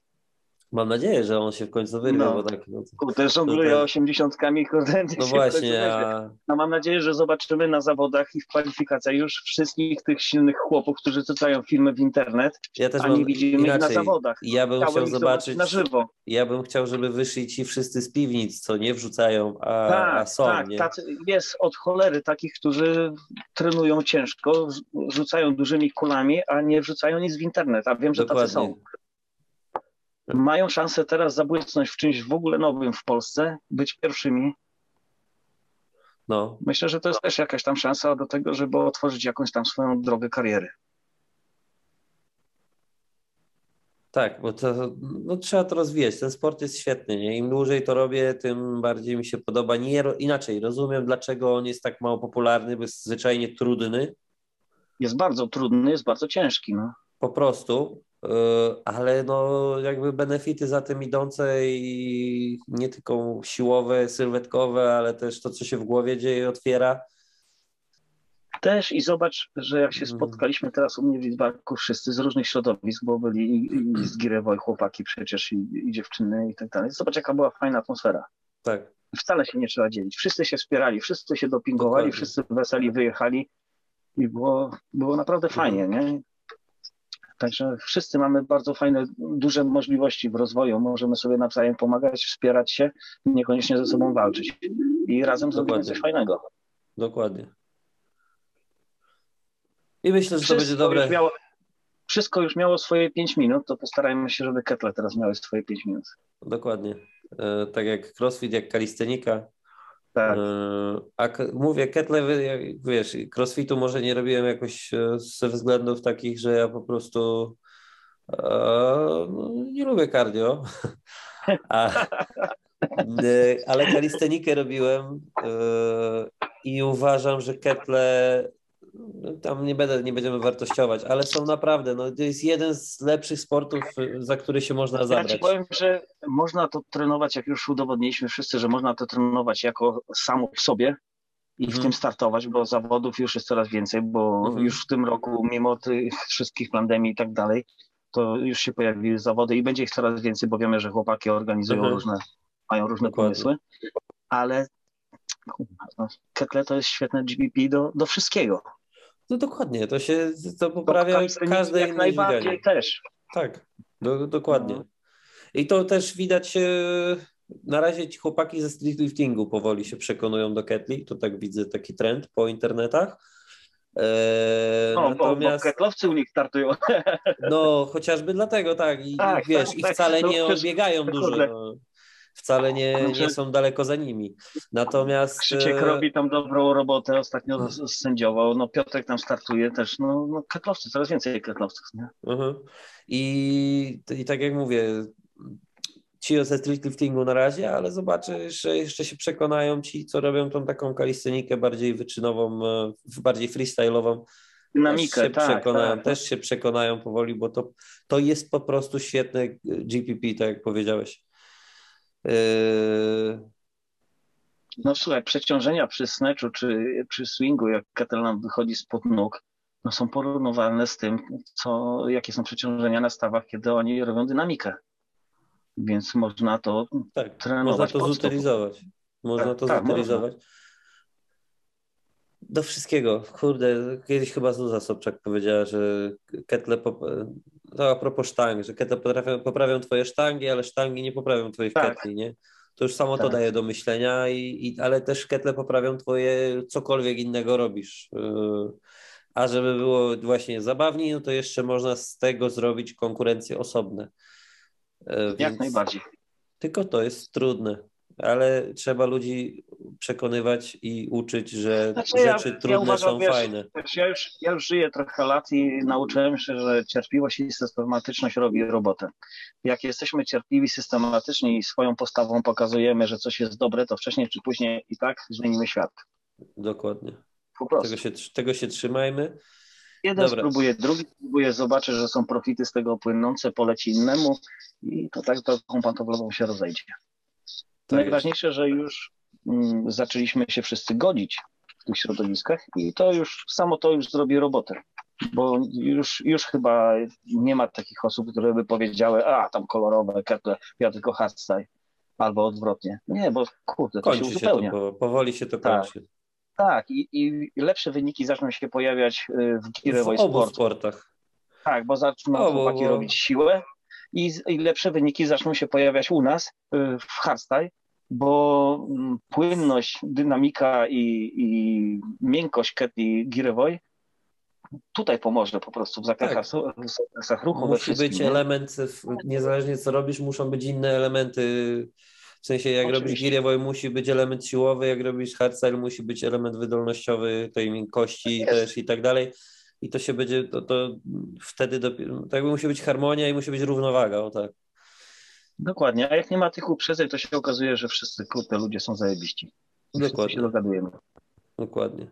Mam nadzieję, że on się w końcu wyrwie, no. bo tak... No, kurde, żongluje osiemdziesiątkami, kurde, No właśnie, a... No mam nadzieję, że zobaczymy na zawodach i w kwalifikacjach już wszystkich tych silnych chłopów, którzy czytają filmy w internet, ja też a nie widzimy inaczej. ich na zawodach. Ja bym chciał zobaczyć... Na żywo. Ja bym chciał, żeby wyszli ci wszyscy z piwnic, co nie wrzucają, a, tak, a są, tak, nie? Tacy, jest od cholery takich, którzy trenują ciężko, rzucają dużymi kulami, a nie wrzucają nic w internet, a wiem, że Dokładnie. tacy są mają szansę teraz zabłysnąć w czymś w ogóle nowym w Polsce, być pierwszymi. No. Myślę, że to jest też jakaś tam szansa do tego, żeby otworzyć jakąś tam swoją drogę kariery. Tak, bo to no, trzeba to rozwijać. Ten sport jest świetny. Nie? Im dłużej to robię, tym bardziej mi się podoba. Nie, inaczej, rozumiem, dlaczego on jest tak mało popularny, bo jest zwyczajnie trudny. Jest bardzo trudny, jest bardzo ciężki. No. Po prostu, ale no jakby benefity za tym idące i nie tylko siłowe, sylwetkowe, ale też to, co się w głowie dzieje, otwiera. Też i zobacz, że jak się mhm. spotkaliśmy teraz u mnie w Lidzbarku wszyscy z różnych środowisk, bo byli i, i z Girewo, i chłopaki przecież, i, i dziewczyny i tak dalej. Zobacz, jaka była fajna atmosfera. Tak. Wcale się nie trzeba dzielić. Wszyscy się wspierali, wszyscy się dopingowali, Dokładnie. wszyscy weseli wyjechali i było, było naprawdę fajnie, nie? Także wszyscy mamy bardzo fajne, duże możliwości w rozwoju. Możemy sobie nawzajem pomagać, wspierać się, niekoniecznie ze sobą walczyć. I razem zrobimy coś fajnego. Dokładnie. I myślę, że wszystko to będzie dobre. Miało, wszystko już miało swoje 5 minut, to postarajmy się, żeby ketle teraz miały swoje 5 minut. Dokładnie. E, tak jak crossfit, jak kalistenika, tak. E, a mówię, ketle, wiesz, crossfitu może nie robiłem jakoś e, ze względów takich, że ja po prostu e, no, nie lubię cardio, a, ale kalistenikę robiłem i uważam, że ketle no, tam nie, będę, nie będziemy wartościować, ale są naprawdę, no, to jest jeden z lepszych sportów, za który się można zabrać. Ja ci powiem, że można to trenować, jak już udowodniliśmy wszyscy, że można to trenować jako samo w sobie i w mhm. tym startować, bo zawodów już jest coraz więcej, bo mhm. już w tym roku, mimo tych wszystkich pandemii i tak dalej, to już się pojawiły zawody i będzie ich coraz więcej, bo wiemy, że chłopaki organizują mhm. różne, mają różne Dokładnie. pomysły, ale no, Kekle to jest świetne GPP do, do wszystkiego. No dokładnie, to się to poprawia to każde jak najbardziej dźwiganie. też. Tak, do, dokładnie. No. I to też widać na razie ci chłopaki ze streetliftingu powoli się przekonują do ketli, to tak widzę taki trend po internetach. Eee, no, natomiast... bo, bo ketlowcy u nich startują. No, chociażby dlatego, tak. I, tak, wiesz, tak, i wcale tak. nie no, odbiegają dużo. No wcale nie, nie są daleko za nimi. Natomiast... Krzyciek e, robi tam dobrą robotę, ostatnio hmm. sędziował, no Piotrek tam startuje też, no, no ketlowcy, coraz więcej ketlowców, nie? Uh-huh. I, I tak jak mówię, ci o streetliftingu na razie, ale zobaczę, że jeszcze się przekonają ci, co robią tą taką kalistenikę bardziej wyczynową, e, bardziej freestyle'ową. Dynamikę, też się, tak, przekonają, tak. też się przekonają powoli, bo to, to jest po prostu świetne GPP, tak jak powiedziałeś. Yy, no słuchaj, przeciążenia przy snatchu czy przy swingu, jak nam wychodzi spod nóg, no są porównywalne z tym, co, jakie są przeciążenia na stawach, kiedy oni robią dynamikę. Więc można to tak, trenować. Można to zutylizować. Można tak, to tak, zutylizować. Można. Do wszystkiego. Kurde, kiedyś chyba Zuza Sobczak powiedziała, że ketle, to a propos sztang, że ketle potrafią, poprawią twoje sztangi, ale sztangi nie poprawią twoich tak. ketli, nie? To już samo tak. to daje do myślenia, i, i, ale też ketle poprawią twoje cokolwiek innego robisz. Yy, a żeby było właśnie zabawniej, no to jeszcze można z tego zrobić konkurencje osobne. Yy, Jak najbardziej. Tylko to jest trudne ale trzeba ludzi przekonywać i uczyć, że znaczy, rzeczy ja, trudne ja uważam, są wiesz, fajne. Wiesz, ja, już, ja już żyję trochę lat i nauczyłem się, że cierpliwość i systematyczność robi robotę. Jak jesteśmy cierpliwi, systematycznie i swoją postawą pokazujemy, że coś jest dobre, to wcześniej czy później i tak zmienimy świat. Dokładnie. Po prostu. Tego się, tego się trzymajmy. Jeden Dobra. spróbuje, drugi spróbuje, zobaczy, że są profity z tego płynące, poleci innemu i to tak taką pantoflową się rozejdzie. Tak Najważniejsze, że już mm, zaczęliśmy się wszyscy godzić w tych środowiskach i to już, samo to już zrobi robotę. Bo już, już chyba nie ma takich osób, które by powiedziały, a tam kolorowe, ketle, ja tylko hardstyle, albo odwrotnie. Nie, bo kurde, to kończy się uzupełnia. Się to, powoli się to tak. kończy. Tak, i, i lepsze wyniki zaczną się pojawiać y, w Girewoy W obu sportach. Tak, bo zaczną obu, chłopaki bo... robić siłę i, i lepsze wyniki zaczną się pojawiać u nas y, w hardstyle, bo mm, płynność, dynamika i, i miękkość Ketty Girewoy tutaj pomoże po prostu w zakresach, tak. w zakresach ruchu. Musi być element, niezależnie co robisz, muszą być inne elementy. W sensie, jak Oczywiście. robisz Girewoy, musi być element siłowy, jak robisz hardstyle, musi być element wydolnościowy tej miękkości tak też i tak dalej. I to się będzie, to, to wtedy dopiero, tak musi być harmonia i musi być równowaga, o tak. Dokładnie, a jak nie ma tych uprzedzeń, to się okazuje, że wszyscy kurde ludzie są zajebiści. Dokładnie. się dogadujemy. Dokładnie.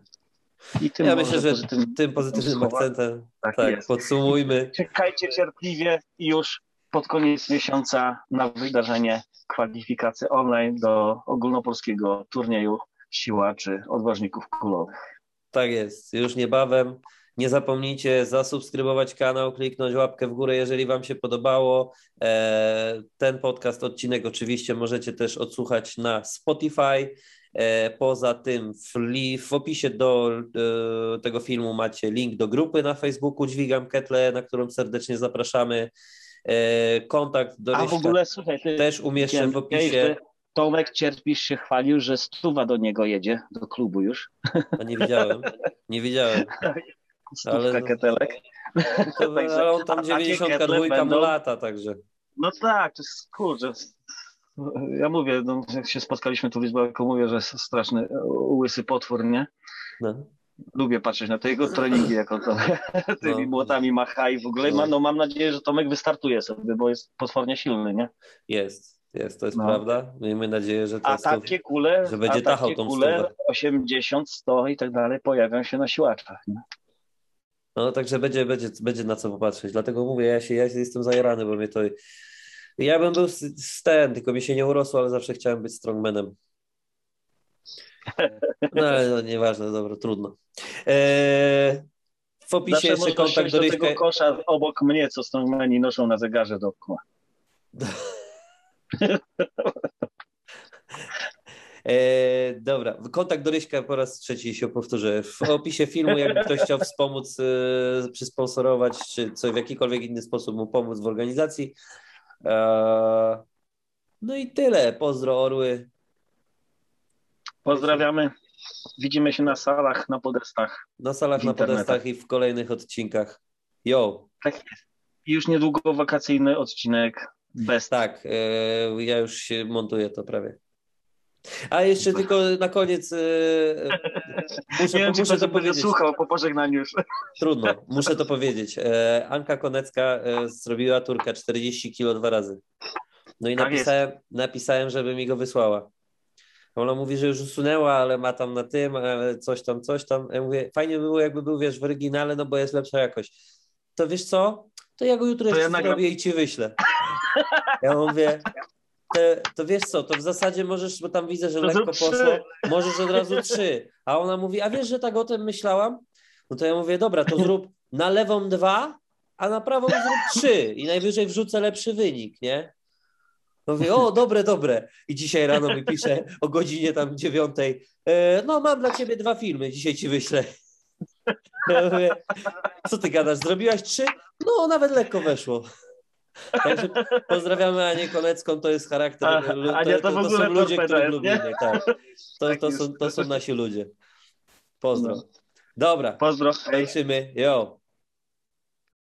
I tym ja myślę, że pozytywnym, tym pozytywnym akcentem tak, tak podsumujmy. Czekajcie cierpliwie i już pod koniec miesiąca na wydarzenie kwalifikacji online do ogólnopolskiego turnieju siłaczy odważników kulowych. Tak jest, już niebawem. Nie zapomnijcie zasubskrybować kanał, kliknąć łapkę w górę, jeżeli Wam się podobało. E, ten podcast, odcinek oczywiście możecie też odsłuchać na Spotify. E, poza tym w, opisie do e, tego filmu macie link do grupy na Facebooku Dźwigam Ketle, na którą serdecznie zapraszamy. Kontakt do A w ogóle, słuchaj, ty, też umieszczę w opisie. Tomek Cierpisz się chwalił, że stuwa do niego jedzie, do klubu już. A nie widziałem, nie widziałem. ale, no, ketelek. To, także, ale on tam 92 będą... lata, także. No tak, to jest kurczę. Ja mówię, no, jak się spotkaliśmy tu w Izbałku, mówię, że jest straszny łysy potwór, nie? No. Lubię patrzeć na te jego treningi, jak on to tymi no. młotami macha i w ogóle. No. no mam nadzieję, że Tomek wystartuje sobie, bo jest potwornie silny, nie? Jest. jest, to jest no. prawda. Miejmy nadzieję, że to a takie kule, że będzie tachał tą kule stówę. 80, 100 i tak dalej pojawią się na siłaczach. Nie? No także będzie, będzie, będzie na co popatrzeć. Dlatego mówię, ja się, ja jestem zajarany, bo mnie to. Ja bym był ten, tylko mi się nie urosło, ale zawsze chciałem być strongmanem. No ale no, nieważne, dobra, trudno. Eee, w opisie Zawsze jeszcze kontakt do, tego kosza obok mnie, co strongmani noszą na zegarze dookoła. E, dobra, kontakt do Ryśka po raz trzeci się powtórzę. W opisie filmu, jakby ktoś chciał wspomóc, e, przysponsorować, czy co w jakikolwiek inny sposób mu pomóc w organizacji. E, no i tyle. Pozdro Orły. Pozdrawiamy. Widzimy się na salach, na podestach. Na salach, na podestach i w kolejnych odcinkach. Yo. Tak jest. Już niedługo wakacyjny odcinek bez. Tak, e, ja już się montuję to prawie. A jeszcze tylko na koniec. E, muszę, nie wiem, muszę to powiedzieć. słuchał po pożegnaniu już. Trudno, muszę to powiedzieć. E, Anka Konecka zrobiła turka 40 kilo dwa razy. No i tak napisałem, napisałem, żeby mi go wysłała. Ona mówi, że już usunęła, ale ma tam na tym, ale coś tam, coś tam. Ja mówię, fajnie by było, jakby był, wiesz, w oryginale, no bo jest lepsza jakość. To wiesz co? To ja go jutro jeszcze ja zrobię i ci wyślę. Ja mówię, to, to, wiesz co, to w zasadzie możesz, bo tam widzę, że lekko poszło, możesz od razu trzy. A ona mówi, a wiesz, że tak o tym myślałam? No to ja mówię, dobra, to zrób na lewą dwa, a na prawą zrób trzy i najwyżej wrzucę lepszy wynik, nie? Mówię, o, dobre, dobre. I dzisiaj rano mi pisze o godzinie tam dziewiątej, e, no mam dla ciebie dwa filmy, dzisiaj ci wyślę. Ja mówię, co ty gadasz, zrobiłaś trzy? No, nawet lekko weszło. Także pozdrawiamy Anię Konecką, to jest charakter. A, to, Ania to, to, to są ludzie, których lubimy. Tak. To, tak to, są, to są nasi ludzie. Pozdro. No. Dobra. Pozdro. Kończymy. Jo.